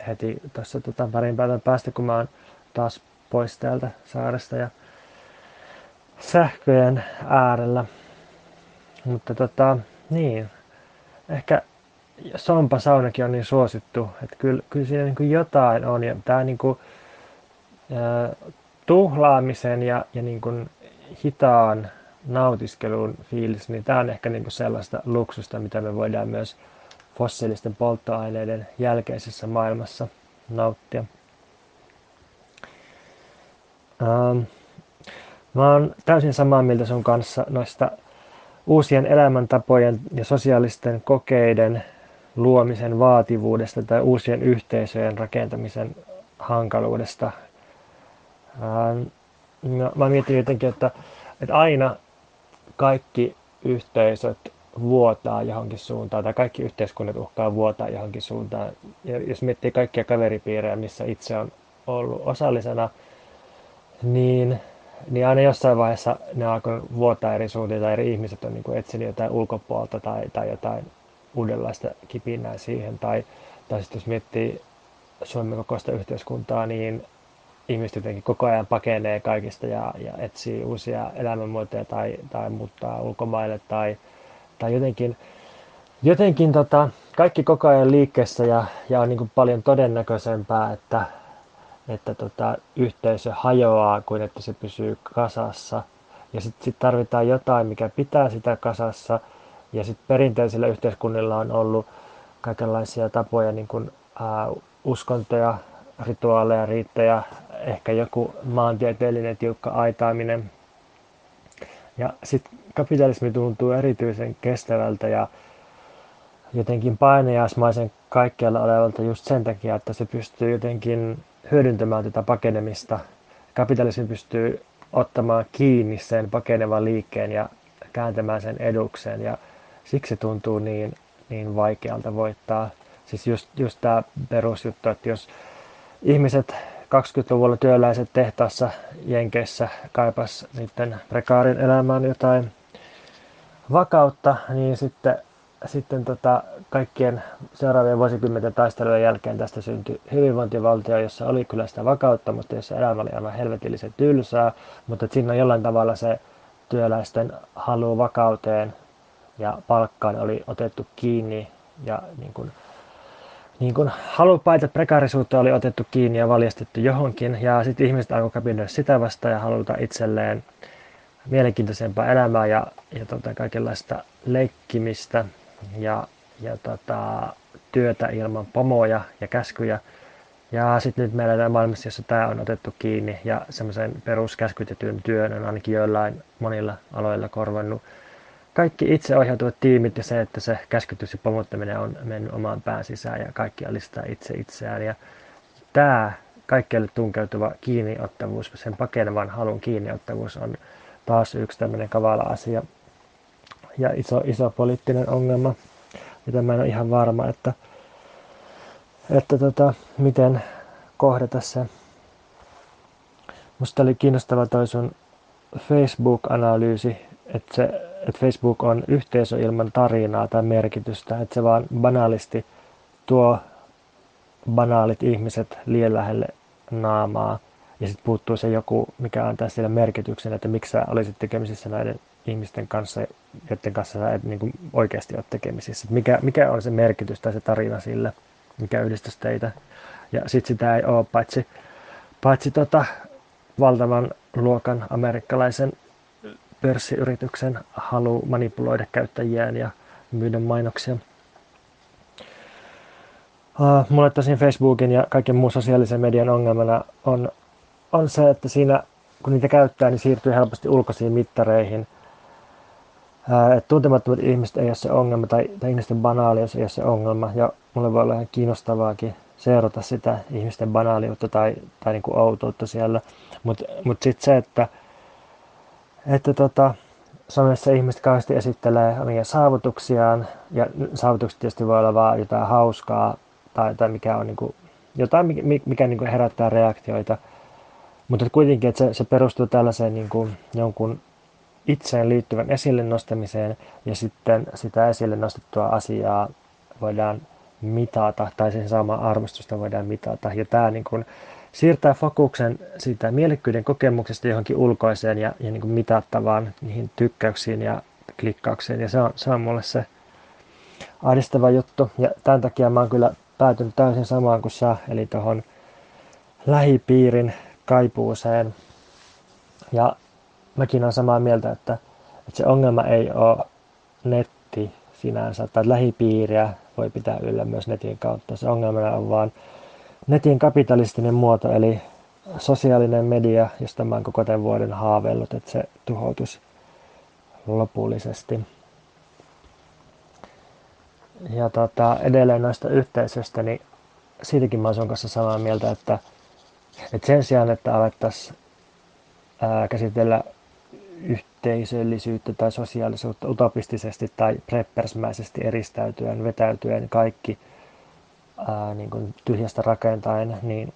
heti tuossa tota, parin päivän päästä, kun mä oon taas pois täältä saaresta ja sähköjen äärellä. Mutta tota, niin, ehkä Sompa saunakin on niin suosittu, että kyllä, kyllä siinä niin kuin jotain on. Ja tämä niin kuin, tuhlaamisen ja, ja niin kuin hitaan nautiskelun fiilis, niin tämä on ehkä niin kuin sellaista luksusta, mitä me voidaan myös fossiilisten polttoaineiden jälkeisessä maailmassa nauttia. Ähm, mä oon täysin samaa mieltä sun kanssa noista uusien elämäntapojen ja sosiaalisten kokeiden luomisen vaativuudesta tai uusien yhteisöjen rakentamisen hankaluudesta. Ähm, mä mietin jotenkin, että, että aina kaikki yhteisöt vuotaa johonkin suuntaan tai kaikki yhteiskunnat uhkaa vuotaa johonkin suuntaan. Ja jos miettii kaikkia kaveripiirejä, missä itse on ollut osallisena, niin, niin aina jossain vaiheessa ne alkoi vuotaa eri suuntiin tai eri ihmiset on niin etsinyt jotain ulkopuolta tai, tai jotain uudenlaista kipinää siihen. Tai, tai sitten jos miettii Suomen kokoista yhteiskuntaa, niin ihmiset jotenkin koko ajan pakenee kaikista ja, ja etsii uusia elämänmuotoja tai, tai muuttaa ulkomaille tai, tai jotenkin, jotenkin tota, kaikki koko ajan liikkeessä ja, ja on niin kuin paljon todennäköisempää, että, että tota, yhteisö hajoaa kuin että se pysyy kasassa. Ja sitten sit tarvitaan jotain, mikä pitää sitä kasassa. Ja sitten perinteisillä yhteiskunnilla on ollut kaikenlaisia tapoja, niin kuin, ää, uskontoja, rituaaleja, riittejä, ehkä joku maantieteellinen tiukka aitaaminen. Ja sitten kapitalismi tuntuu erityisen kestävältä ja jotenkin painajaismaisen kaikkialla olevalta just sen takia, että se pystyy jotenkin hyödyntämään tätä pakenemista. Kapitalismi pystyy ottamaan kiinni sen pakenevan liikkeen ja kääntämään sen edukseen ja siksi tuntuu niin, niin vaikealta voittaa. Siis just, just tämä perusjuttu, että jos ihmiset 20-luvulla työläiset tehtaassa Jenkeissä kaipas niiden prekaarin elämään jotain vakautta, niin sitten, sitten tota, kaikkien seuraavien vuosikymmenten taistelujen jälkeen tästä syntyi hyvinvointivaltio, jossa oli kyllä sitä vakautta, mutta jossa elämä oli aivan helvetillisen tylsää, mutta siinä on jollain tavalla se työläisten halu vakauteen ja palkkaan oli otettu kiinni ja niin kuin, niin kuin halupaita prekarisuutta oli otettu kiinni ja valjastettu johonkin. Ja sitten ihmiset alkoivat kapinoida sitä vastaan ja haluta itselleen mielenkiintoisempaa elämää ja, ja tota, kaikenlaista leikkimistä ja, ja tota, työtä ilman pomoja ja käskyjä. Ja sitten nyt meillä on maailmassa, jossa tämä on otettu kiinni ja semmoisen peruskäskytetyn työn on ainakin joillain monilla aloilla korvannut kaikki itseohjautuvat tiimit ja se, että se käskytys ja pomottaminen on mennyt omaan pään sisään ja kaikki alistaa itse itseään. Ja tämä kaikkialle tunkeutuva kiinniottavuus, sen pakenevan halun kiinniottavuus on taas yksi tämmöinen kavala asia ja iso, iso poliittinen ongelma, mitä mä en ole ihan varma, että, että tota, miten kohdata se. Musta oli kiinnostava toi sun Facebook-analyysi, että, se, että Facebook on yhteisö ilman tarinaa tai merkitystä, että se vaan banaalisti tuo banaalit ihmiset liian lähelle naamaa ja sitten puuttuu se joku, mikä antaa sille merkityksen, että miksi sä olisit tekemisissä näiden ihmisten kanssa, joiden kanssa sä et niin kuin oikeasti ole tekemisissä. Mikä, mikä on se merkitys tai se tarina sille, mikä yhdistäisi teitä. Ja sitten sitä ei ole, paitsi, paitsi tota, valtavan luokan amerikkalaisen pörssiyrityksen halu manipuloida käyttäjiään ja myydä mainoksia. Uh, mulle tosin Facebookin ja kaiken muun sosiaalisen median ongelmana on on se, että siinä kun niitä käyttää, niin siirtyy helposti ulkoisiin mittareihin. Et tuntemattomat ihmiset ei ole se ongelma, tai, tai ihmisten banaalius ei ole se ongelma, ja mulle voi olla ihan kiinnostavaakin seurata sitä ihmisten banaaliutta tai, tai niin kuin outoutta siellä. Mutta mut, mut sitten se, että, että tota, somessa ihmiset kauheasti esittelee omia saavutuksiaan, ja saavutukset tietysti voi olla vaan jotain hauskaa, tai, tai mikä on niin kuin, jotain, mikä, mikä niin kuin herättää reaktioita, Mutta kuitenkin, että se, se perustuu tällaiseen niin kuin jonkun itseen liittyvän esille nostamiseen ja sitten sitä esille nostettua asiaa voidaan mitata tai sen saamaa arvostusta voidaan mitata. Ja tämä niin kuin siirtää fokuksen siitä mielekkyyden kokemuksesta johonkin ulkoiseen ja, ja niin kuin mitattavaan niihin tykkäyksiin ja klikkaukseen. Ja se on, se on mulle se ahdistava juttu. Ja tämän takia mä oon kyllä päätynyt täysin samaan kuin sä, eli tuohon lähipiirin kaipuuseen. Ja mäkin olen samaa mieltä, että, että se ongelma ei ole netti sinänsä, tai lähipiiriä voi pitää yllä myös netin kautta. Se ongelma on vaan netin kapitalistinen muoto, eli sosiaalinen media, josta mä oon koko tämän vuoden haaveillut, että se tuhoutus lopullisesti. Ja tota, edelleen noista yhteisöistä, niin siitäkin mä oon kanssa samaa mieltä, että, että sen sijaan, että alettaisiin käsitellä yhteisöllisyyttä tai sosiaalisuutta utopistisesti tai preppersmäisesti eristäytyen, vetäytyen kaikki ää, niin kuin tyhjästä rakentaen, niin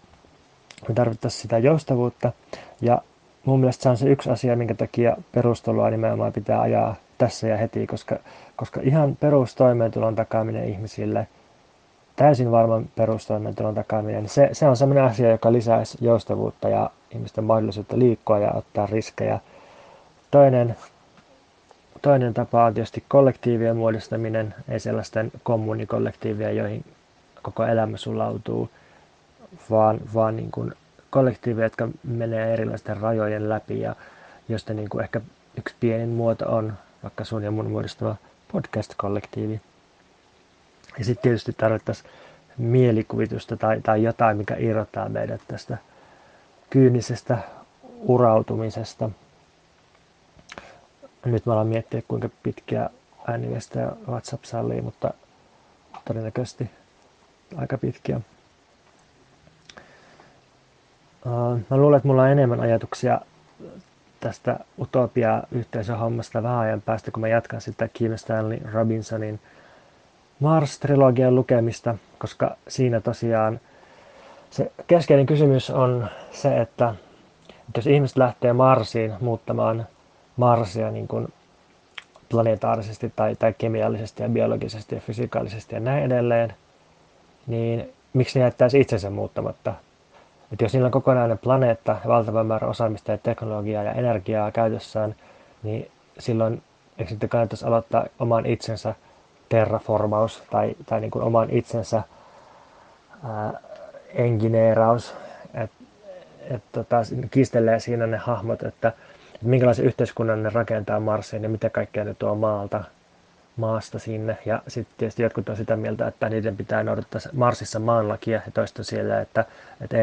me tarvittaisiin sitä joustavuutta. Ja mun mielestä se on se yksi asia, minkä takia perustelua nimenomaan pitää ajaa tässä ja heti, koska, koska ihan perustoimeentulon takaaminen ihmisille, täysin varman perustoimeentulon takaaminen, se, se on sellainen asia, joka lisäisi joustavuutta ja ihmisten mahdollisuutta liikkua ja ottaa riskejä – Toinen, toinen tapa on tietysti kollektiivien muodostaminen, ei sellaisten kommunikollektiivia, joihin koko elämä sulautuu, vaan, vaan niin kuin kollektiiveja, jotka menee erilaisten rajojen läpi ja josta niin kuin ehkä yksi pienin muoto on vaikka sun ja mun muodostama podcast-kollektiivi. Ja sitten tietysti tarvittaisiin mielikuvitusta tai, tai jotain, mikä irrottaa meidät tästä kyynisestä urautumisesta – nyt mä alan miettiä, kuinka pitkiä ja WhatsApp sallii, mutta todennäköisesti aika pitkiä. Mä luulen, että mulla on enemmän ajatuksia tästä utopia-yhteisöhommasta vähän ajan päästä, kun mä jatkan sitä Kim Stanley Robinsonin Mars-trilogian lukemista, koska siinä tosiaan se keskeinen kysymys on se, että jos ihmiset lähtee Marsiin muuttamaan Marsia niin kuin planetaarisesti tai, tai kemiallisesti ja biologisesti ja fysikaalisesti ja näin edelleen, niin miksi ne jättäisi itsensä muuttamatta? Et jos niillä on kokonainen planeetta ja valtava määrä osaamista ja teknologiaa ja energiaa käytössään, niin silloin eikö sitten kannattaisi aloittaa oman itsensä terraformaus tai, tai niin kuin oman itsensä ää, engineeraus, että et, tota, kiistelee siinä ne hahmot, että minkälaisen yhteiskunnan ne rakentaa Marsiin ja mitä kaikkea ne tuo maalta, maasta sinne. Ja sitten tietysti jotkut on sitä mieltä, että niiden pitää noudattaa Marsissa maanlakia ja toista siellä, että, että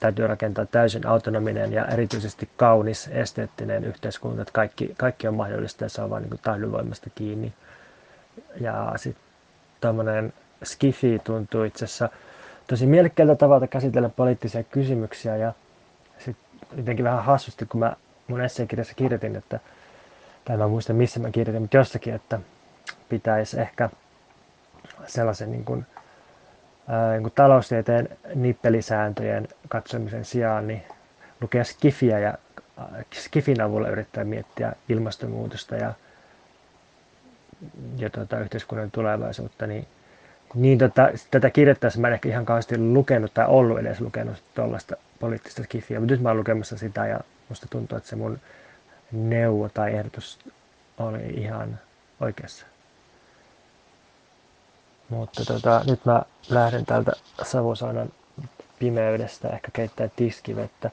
täytyy rakentaa täysin autonominen ja erityisesti kaunis, esteettinen yhteiskunta, että kaikki, kaikki on mahdollista ja se on vain niin tahdonvoimasta kiinni. Ja sitten tuommoinen skifi tuntuu itse asiassa tosi mielekkäältä tavalla käsitellä poliittisia kysymyksiä ja sitten jotenkin vähän hassusti, kun mä mun esseekirjassa kirjoitin, että, tai mä muistan missä mä kirjoitin, mutta jossakin, että pitäisi ehkä sellaisen niin kuin, ää, niin kuin taloustieteen nippelisääntöjen katsomisen sijaan niin lukea skifiä ja skifin avulla yrittää miettiä ilmastonmuutosta ja, ja tuota, yhteiskunnan tulevaisuutta, niin, niin tota, tätä kirjoittaessa mä en ehkä ihan kauheasti lukenut tai ollut edes lukenut tuollaista poliittista skifiä, mutta nyt mä oon lukemassa sitä ja musta tuntuu, että se mun neuvo tai ehdotus oli ihan oikeassa. Mutta tota, nyt mä lähden täältä savusaunan pimeydestä ehkä keittää tiskivettä.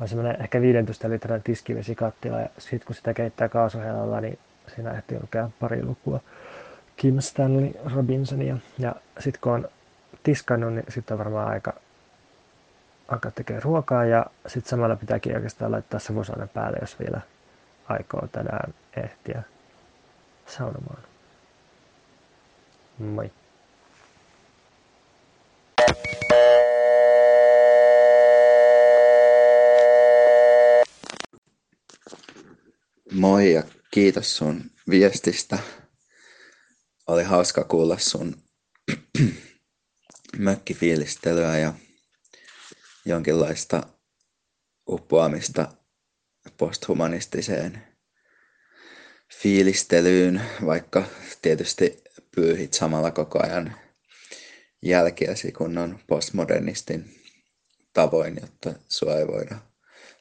On semmoinen ehkä 15 litran tiskivesikattila ja sitten kun sitä keittää kaasuhelalla, niin siinä ehtii lukea pari lukua Kim Stanley Robinsonia. Ja sitten kun on tiskannut, niin sitten on varmaan aika alkaa tekemään ruokaa ja sitten samalla pitääkin oikeastaan laittaa savusaunan päälle, jos vielä aikoo tänään ehtiä saunomaan. Moi! Moi ja kiitos sun viestistä. Oli hauska kuulla sun mökkifiilistelyä ja jonkinlaista uppoamista posthumanistiseen fiilistelyyn, vaikka tietysti pyyhit samalla koko ajan jälkiäsi kunnon postmodernistin tavoin, jotta sua ei voida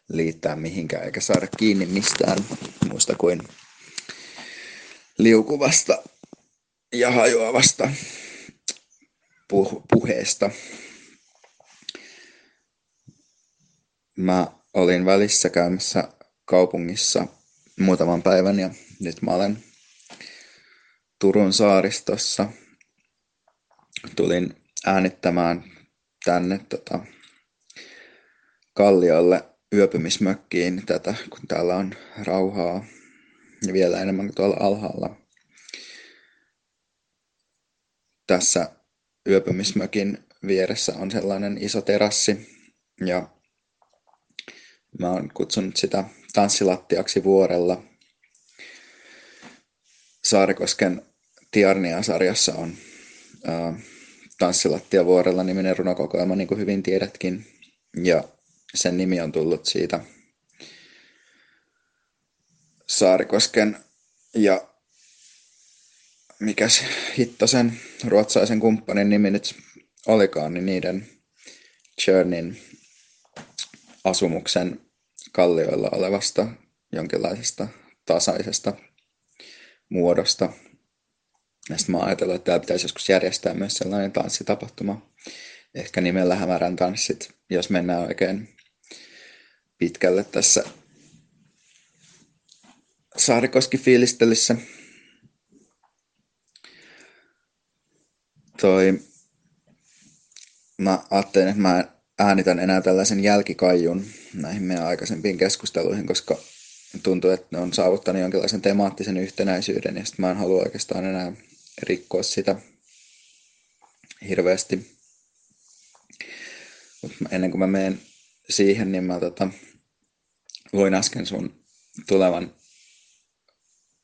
liittää mihinkään eikä saada kiinni mistään muusta kuin liukuvasta ja hajoavasta puh- puheesta. Mä olin välissä käymässä kaupungissa muutaman päivän ja nyt mä olen Turun saaristossa. Tulin äänittämään tänne tota, Kalliolle yöpymismökkiin tätä, kun täällä on rauhaa ja vielä enemmän kuin tuolla alhaalla. Tässä yöpymismökin vieressä on sellainen iso terassi ja mä oon kutsunut sitä tanssilattiaksi vuorella. Saarikosken Tiarnia-sarjassa on ää, Tanssilattia vuorella niminen runokokoelma, niin kuin hyvin tiedätkin. Ja sen nimi on tullut siitä Saarikosken ja mikäs Hittosen ruotsalaisen kumppanin nimi nyt olikaan, niin niiden Journeyn asumuksen kallioilla olevasta jonkinlaisesta tasaisesta muodosta. Ja sitten mä ajatellut, että täällä pitäisi joskus järjestää myös sellainen tanssitapahtuma, ehkä nimellä Hämärän tanssit, jos mennään oikein pitkälle tässä Saarikoski-fiilistelyssä. Toi, mä ajattelin, että mä äänitän enää tällaisen jälkikaijun näihin meidän aikaisempiin keskusteluihin, koska tuntuu, että ne on saavuttanut jonkinlaisen temaattisen yhtenäisyyden ja sitten mä en halua oikeastaan enää rikkoa sitä hirveästi. Mutta ennen kuin mä menen siihen, niin mä tota, luin äsken sun tulevan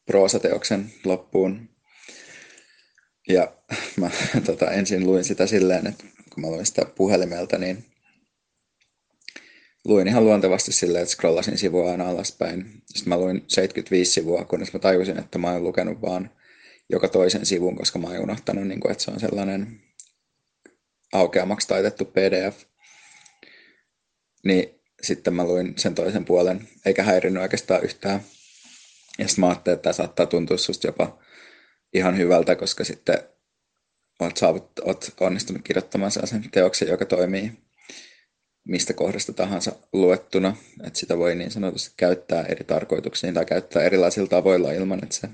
proosateoksen loppuun. Ja mä tota, ensin luin sitä silleen, että kun mä luin sitä puhelimelta, niin luin ihan luontevasti silleen, että scrollasin sivua aina alaspäin. Sitten mä luin 75 sivua, kunnes mä tajusin, että mä oon lukenut vaan joka toisen sivun, koska mä oon unohtanut, niin kuin, että se on sellainen aukeamaksi taitettu pdf. Niin sitten mä luin sen toisen puolen, eikä häirinyt oikeastaan yhtään. Ja sitten mä ajattelin, että tämä saattaa tuntua susta jopa ihan hyvältä, koska sitten oot, saavut, oot onnistunut kirjoittamaan sen teoksen, joka toimii mistä kohdasta tahansa luettuna, että sitä voi niin sanotusti käyttää eri tarkoituksiin tai käyttää erilaisilla tavoilla ilman, että se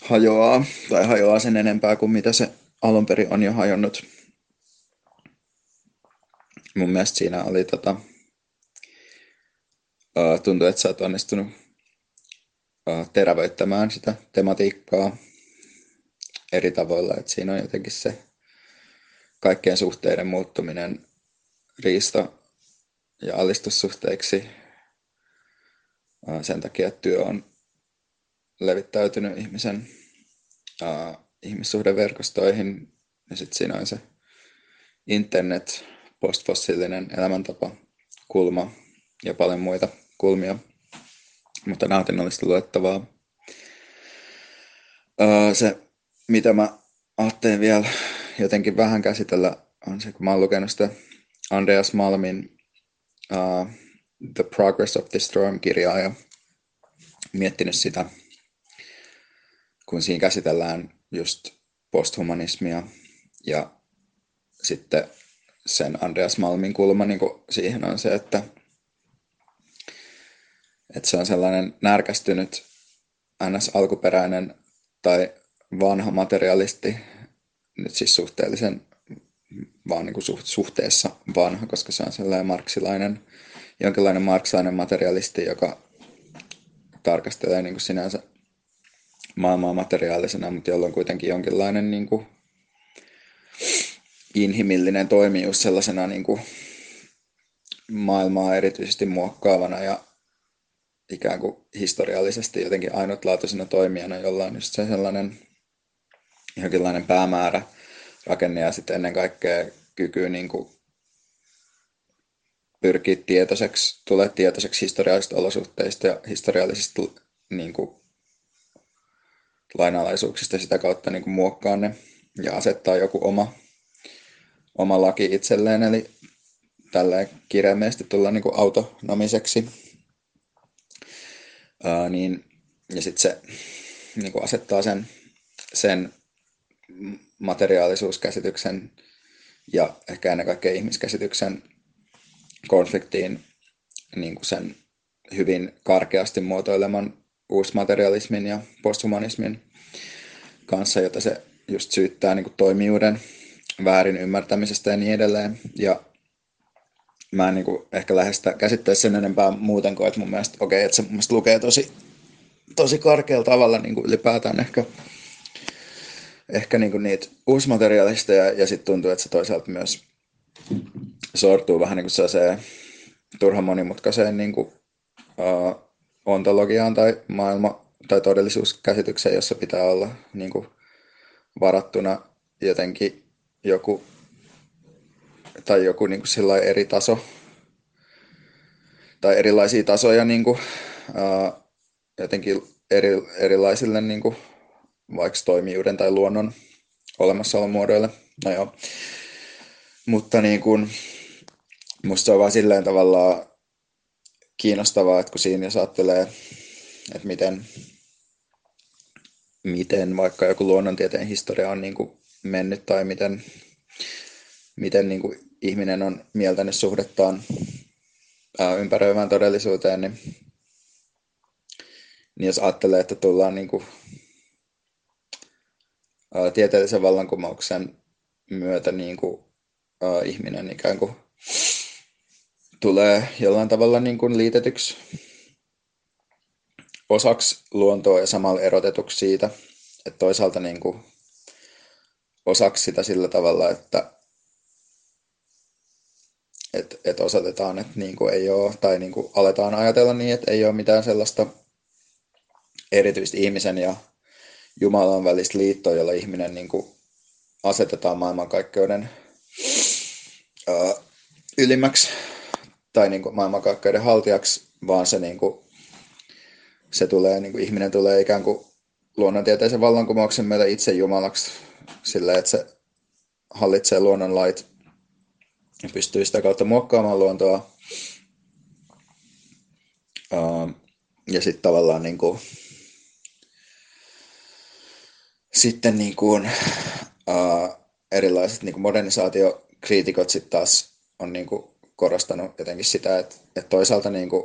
hajoaa tai hajoaa sen enempää kuin mitä se alun perin on jo hajonnut. Mun mielestä siinä oli tota, tuntuu, että sä oot onnistunut terävöittämään sitä tematiikkaa eri tavoilla, että siinä on jotenkin se kaikkien suhteiden muuttuminen riista- ja alistussuhteiksi sen takia, että työ on levittäytynyt ihmisen uh, ihmissuhdeverkostoihin ja sitten siinä on se internet, postfossiilinen elämäntapa, kulma ja paljon muita kulmia, mutta nautinnollista luettavaa. Se, mitä mä ajattelin vielä jotenkin vähän käsitellä, on se, kun mä oon lukenut sitä Andreas Malmin uh, The Progress of the Storm-kirjaa ja miettinyt sitä, kun siinä käsitellään just posthumanismia ja sitten sen Andreas Malmin kulma niin siihen on se, että, että se on sellainen närkästynyt ns. alkuperäinen tai vanha materialisti, nyt siis suhteellisen vaan niin kuin suhteessa vanha, koska se on sellainen marksilainen, jonkinlainen marksilainen materialisti, joka tarkastelee niin kuin sinänsä maailmaa materiaalisena, mutta jolla on kuitenkin jonkinlainen niin kuin inhimillinen toimijuus sellaisena niin kuin maailmaa erityisesti muokkaavana ja ikään kuin historiallisesti jotenkin ainutlaatuisena toimijana, jolla on just se sellainen jonkinlainen päämäärä rakenne ja sitten ennen kaikkea kyky niin kuin pyrkiä tietoiseksi, tulee tietoiseksi historiallisista olosuhteista ja historiallisista niin kuin, lainalaisuuksista sitä kautta niin kuin, muokkaa ne ja asettaa joku oma, oma laki itselleen, eli tällä kirjaimellisesti tulla niin kuin autonomiseksi. Ää, niin, ja sitten se niin kuin asettaa sen, sen materiaalisuuskäsityksen ja ehkä ennen kaikkea ihmiskäsityksen konfliktiin niin kuin sen hyvin karkeasti muotoileman uusmaterialismin ja posthumanismin kanssa, jota se just syyttää niin kuin toimijuuden väärin ymmärtämisestä ja niin edelleen. Ja mä en niin kuin ehkä lähestä käsittää sen enempää muuten kuin, että mun mielestä, okei, okay, että se mun mielestä lukee tosi, tosi karkealla tavalla niin kuin ylipäätään ehkä, ehkä niin kuin niitä uusmateriaalisteja ja sitten tuntuu, että se toisaalta myös sortuu vähän niin kuin turhan monimutkaiseen niin kuin, uh, ontologiaan tai maailma- tai todellisuuskäsitykseen, jossa pitää olla niin kuin, varattuna jotenkin joku tai joku niin kuin eri taso tai erilaisia tasoja niin kuin, uh, jotenkin eri, erilaisille niin kuin, vaikka toimijuuden tai luonnon olemassaolomuodoille. No joo. Mutta niin kuin, musta se on vaan silleen tavallaan kiinnostavaa, että kun siinä jos ajattelee, että miten, miten vaikka joku luonnontieteen historia on niin kuin mennyt tai miten, miten niin kuin ihminen on mieltänyt suhdettaan ympäröivään todellisuuteen, niin, niin jos ajattelee, että tullaan niin kuin, tieteellisen vallankumouksen myötä niin kuin, ää, ihminen ikään kuin tulee jollain tavalla niin kuin liitetyksi osaksi luontoa ja samalla erotetuksi siitä, että toisaalta niin kuin osaksi sitä sillä tavalla, että et, et osoitetaan, että niin kuin ei ole, tai niin kuin aletaan ajatella niin, että ei ole mitään sellaista erityisesti ihmisen ja Jumalan välistä liittoa, jolla ihminen niin kuin asetetaan maailmankaikkeuden ää, ylimmäksi tai niin kuin maailmankaikkeuden haltijaksi, vaan se, niin kuin, se tulee, niin kuin ihminen tulee ikään kuin luonnontieteisen vallankumouksen myötä itse Jumalaksi sillä, että se hallitsee luonnon lait ja pystyy sitä kautta muokkaamaan luontoa. Uh, ja sitten tavallaan niin kuin, sitten niin kuin, uh, erilaiset niin kuin modernisaatiokriitikot sitten taas on niin kuin korostanut jotenkin sitä, että, että toisaalta niin kuin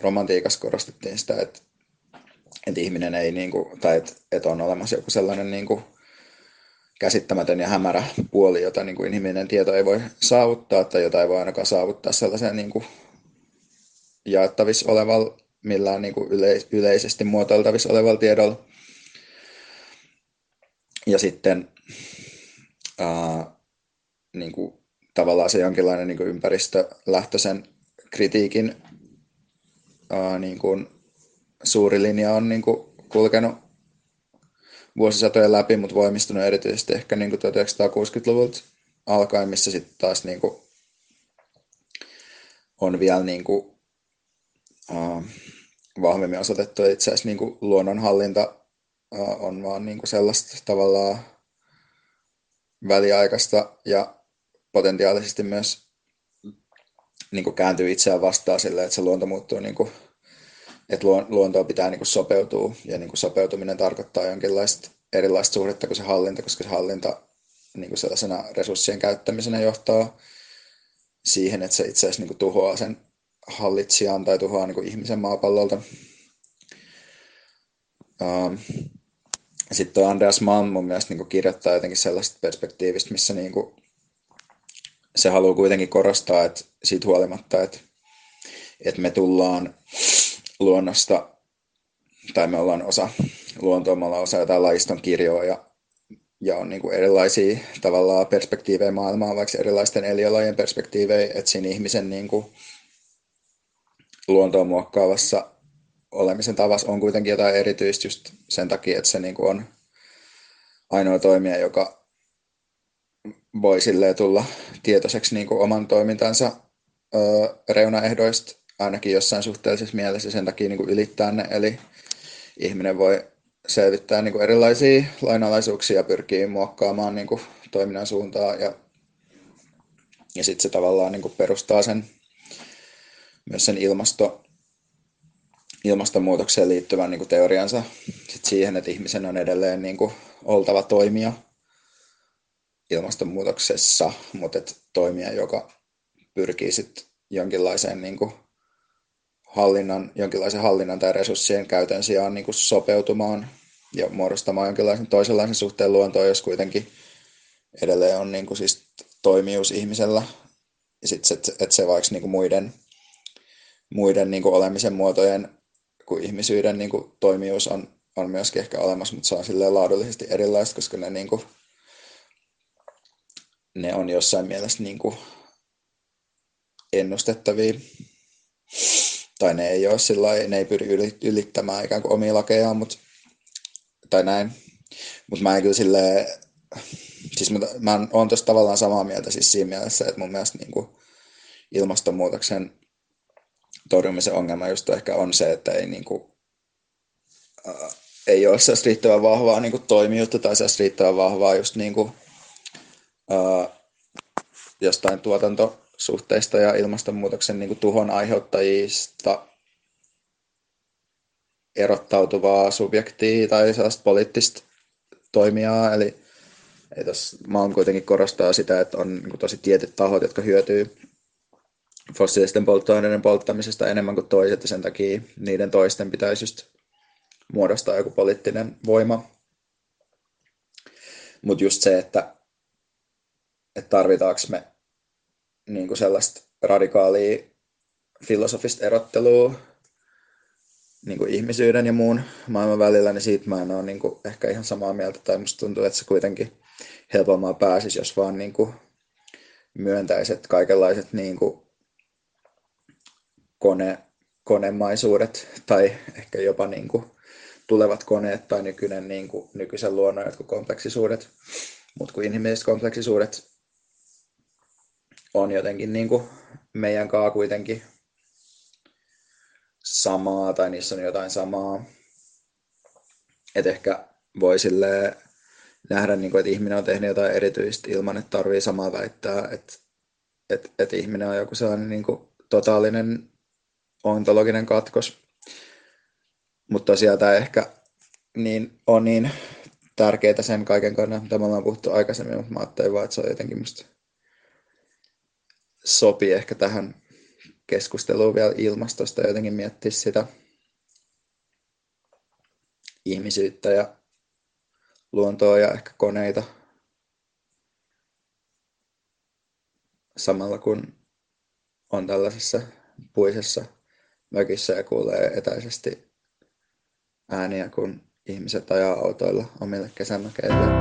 romantiikassa korostettiin sitä, että, että ihminen ei, niin kuin, tai että, että on olemassa joku sellainen niin kuin käsittämätön ja hämärä puoli, jota niin kuin inhimillinen tieto ei voi saavuttaa tai jota ei voi ainakaan saavuttaa sellaiseen niin kuin jaettavissa olevalla, millään niin kuin yleisesti muotoiltavissa olevalla tiedolla. Ja sitten ää, niin kuin tavallaan se jonkinlainen niin kuin ympäristölähtöisen kritiikin ää, niin kuin suuri linja on niin kuin kulkenut vuosisatojen läpi, mutta voimistunut erityisesti ehkä niin kuin 1960-luvulta alkaen, missä sitten taas niin kuin on vielä niin kuin, ää, vahvemmin osoitettu, itse asiassa niin kuin luonnonhallinta on vaan niin kuin sellaista tavallaan väliaikaista ja potentiaalisesti myös niin kuin kääntyy itseään vastaan sille, että se luonto muuttuu, niin kuin, että luontoa pitää niin kuin sopeutua ja niin kuin sopeutuminen tarkoittaa jonkinlaista erilaista suhdetta kuin se hallinta, koska se hallinta niin kuin sellaisena resurssien käyttämisenä johtaa siihen, että se itse asiassa niin kuin tuhoaa sen hallitsijan tai tuhoaa niin kuin ihmisen maapallolta. Um, sitten Andreas Mann mun mielestä niin kirjoittaa jotenkin sellaista perspektiivistä, missä niin kuin se haluaa kuitenkin korostaa, että siitä huolimatta, että, että me tullaan luonnosta, tai me ollaan osa luontoa, me ollaan osa jotain lajiston kirjoa ja, ja on niin kuin erilaisia tavallaan perspektiivejä maailmaa, vaikka erilaisten eliölajien perspektiivejä, että siinä ihmisen niin kuin luontoa muokkaavassa olemisen tavassa on kuitenkin jotain erityistä just sen takia, että se niin kuin on ainoa toimija, joka voi tulla tietoiseksi niin kuin oman toimintansa ö, reunaehdoista ainakin jossain suhteellisessa mielessä sen takia niin kuin ylittää ne. Eli ihminen voi selvittää niin kuin erilaisia lainalaisuuksia ja pyrkii muokkaamaan niin kuin toiminnan suuntaa ja, ja sitten se tavallaan niin kuin perustaa sen myös sen ilmasto, ilmastonmuutokseen liittyvän niin kuin teoriansa sit siihen, että ihmisen on edelleen niin kuin oltava toimija ilmastonmuutoksessa, mutta että toimija, joka pyrkii sitten jonkinlaiseen niin kuin hallinnan, jonkinlaisen hallinnan tai resurssien käytön sijaan niin kuin sopeutumaan ja muodostamaan jonkinlaisen toisenlaisen suhteen luontoon, jos kuitenkin edelleen on niin kuin siis toimijuus ihmisellä. Ja sitten että et se vaikka niin kuin muiden, muiden niin kuin olemisen muotojen kuin ihmisyyden niin kuin toimijuus on, on myöskin ehkä olemassa, mutta se on silleen laadullisesti erilaista, koska ne, niin kuin, ne on jossain mielessä niin kuin ennustettavia tai ne ei ole sillä ne ei pyri ylittämään ikään kuin omia lakejaan, mutta, tai näin. Mutta mä en kyllä silleen, siis mä, mä oon tossa tavallaan samaa mieltä siis siinä mielessä, että mun mielestä niin kuin ilmastonmuutoksen torjumisen ongelma just ehkä on se, että ei, niin kuin, äh, ei ole sellaista riittävän vahvaa niin kuin toimijuutta tai sellaista riittävän vahvaa just niin kuin, äh, jostain tuotanto suhteista ja ilmastonmuutoksen niin kuin tuhon aiheuttajista erottautuvaa subjektia tai sellaista poliittista toimijaa. Eli ei tos, mä oon kuitenkin korostaa sitä, että on niin kuin tosi tietyt tahot, jotka hyötyy fossiilisten polttoaineiden polttamisesta enemmän kuin toiset, ja sen takia niiden toisten pitäisi just muodostaa joku poliittinen voima. Mutta just se, että, että tarvitaanko me niin kuin sellaista radikaalia filosofista erottelua niin kuin ihmisyyden ja muun maailman välillä, niin siitä mä en ole niin kuin ehkä ihan samaa mieltä, tai musta tuntuu, että se kuitenkin helpommin pääsisi, jos vaan niin kuin myöntäiset kaikenlaiset niin kuin kone, konemaisuudet, tai ehkä jopa niin kuin tulevat koneet tai nykyinen, niin kuin, nykyisen luonnon jotkut kompleksisuudet. Mutta kun inhimilliset kompleksisuudet on jotenkin niin kuin meidän kaa kuitenkin samaa tai niissä on jotain samaa. Että ehkä voi nähdä, niin kuin, että ihminen on tehnyt jotain erityistä ilman, että tarvii samaa väittää, että, että, että ihminen on joku sellainen niin kuin totaalinen ontologinen katkos. Mutta tämä ehkä niin, on niin tärkeää sen kaiken kannalta, mitä me ollaan puhuttu aikaisemmin, mutta mä ajattelin vaan, että se on jotenkin musta sopii ehkä tähän keskusteluun vielä ilmastosta jotenkin miettiä sitä ihmisyyttä ja luontoa ja ehkä koneita samalla kun on tällaisessa puisessa mökissä ja kuulee etäisesti ääniä, kun ihmiset ajaa autoilla omille kesämökeille.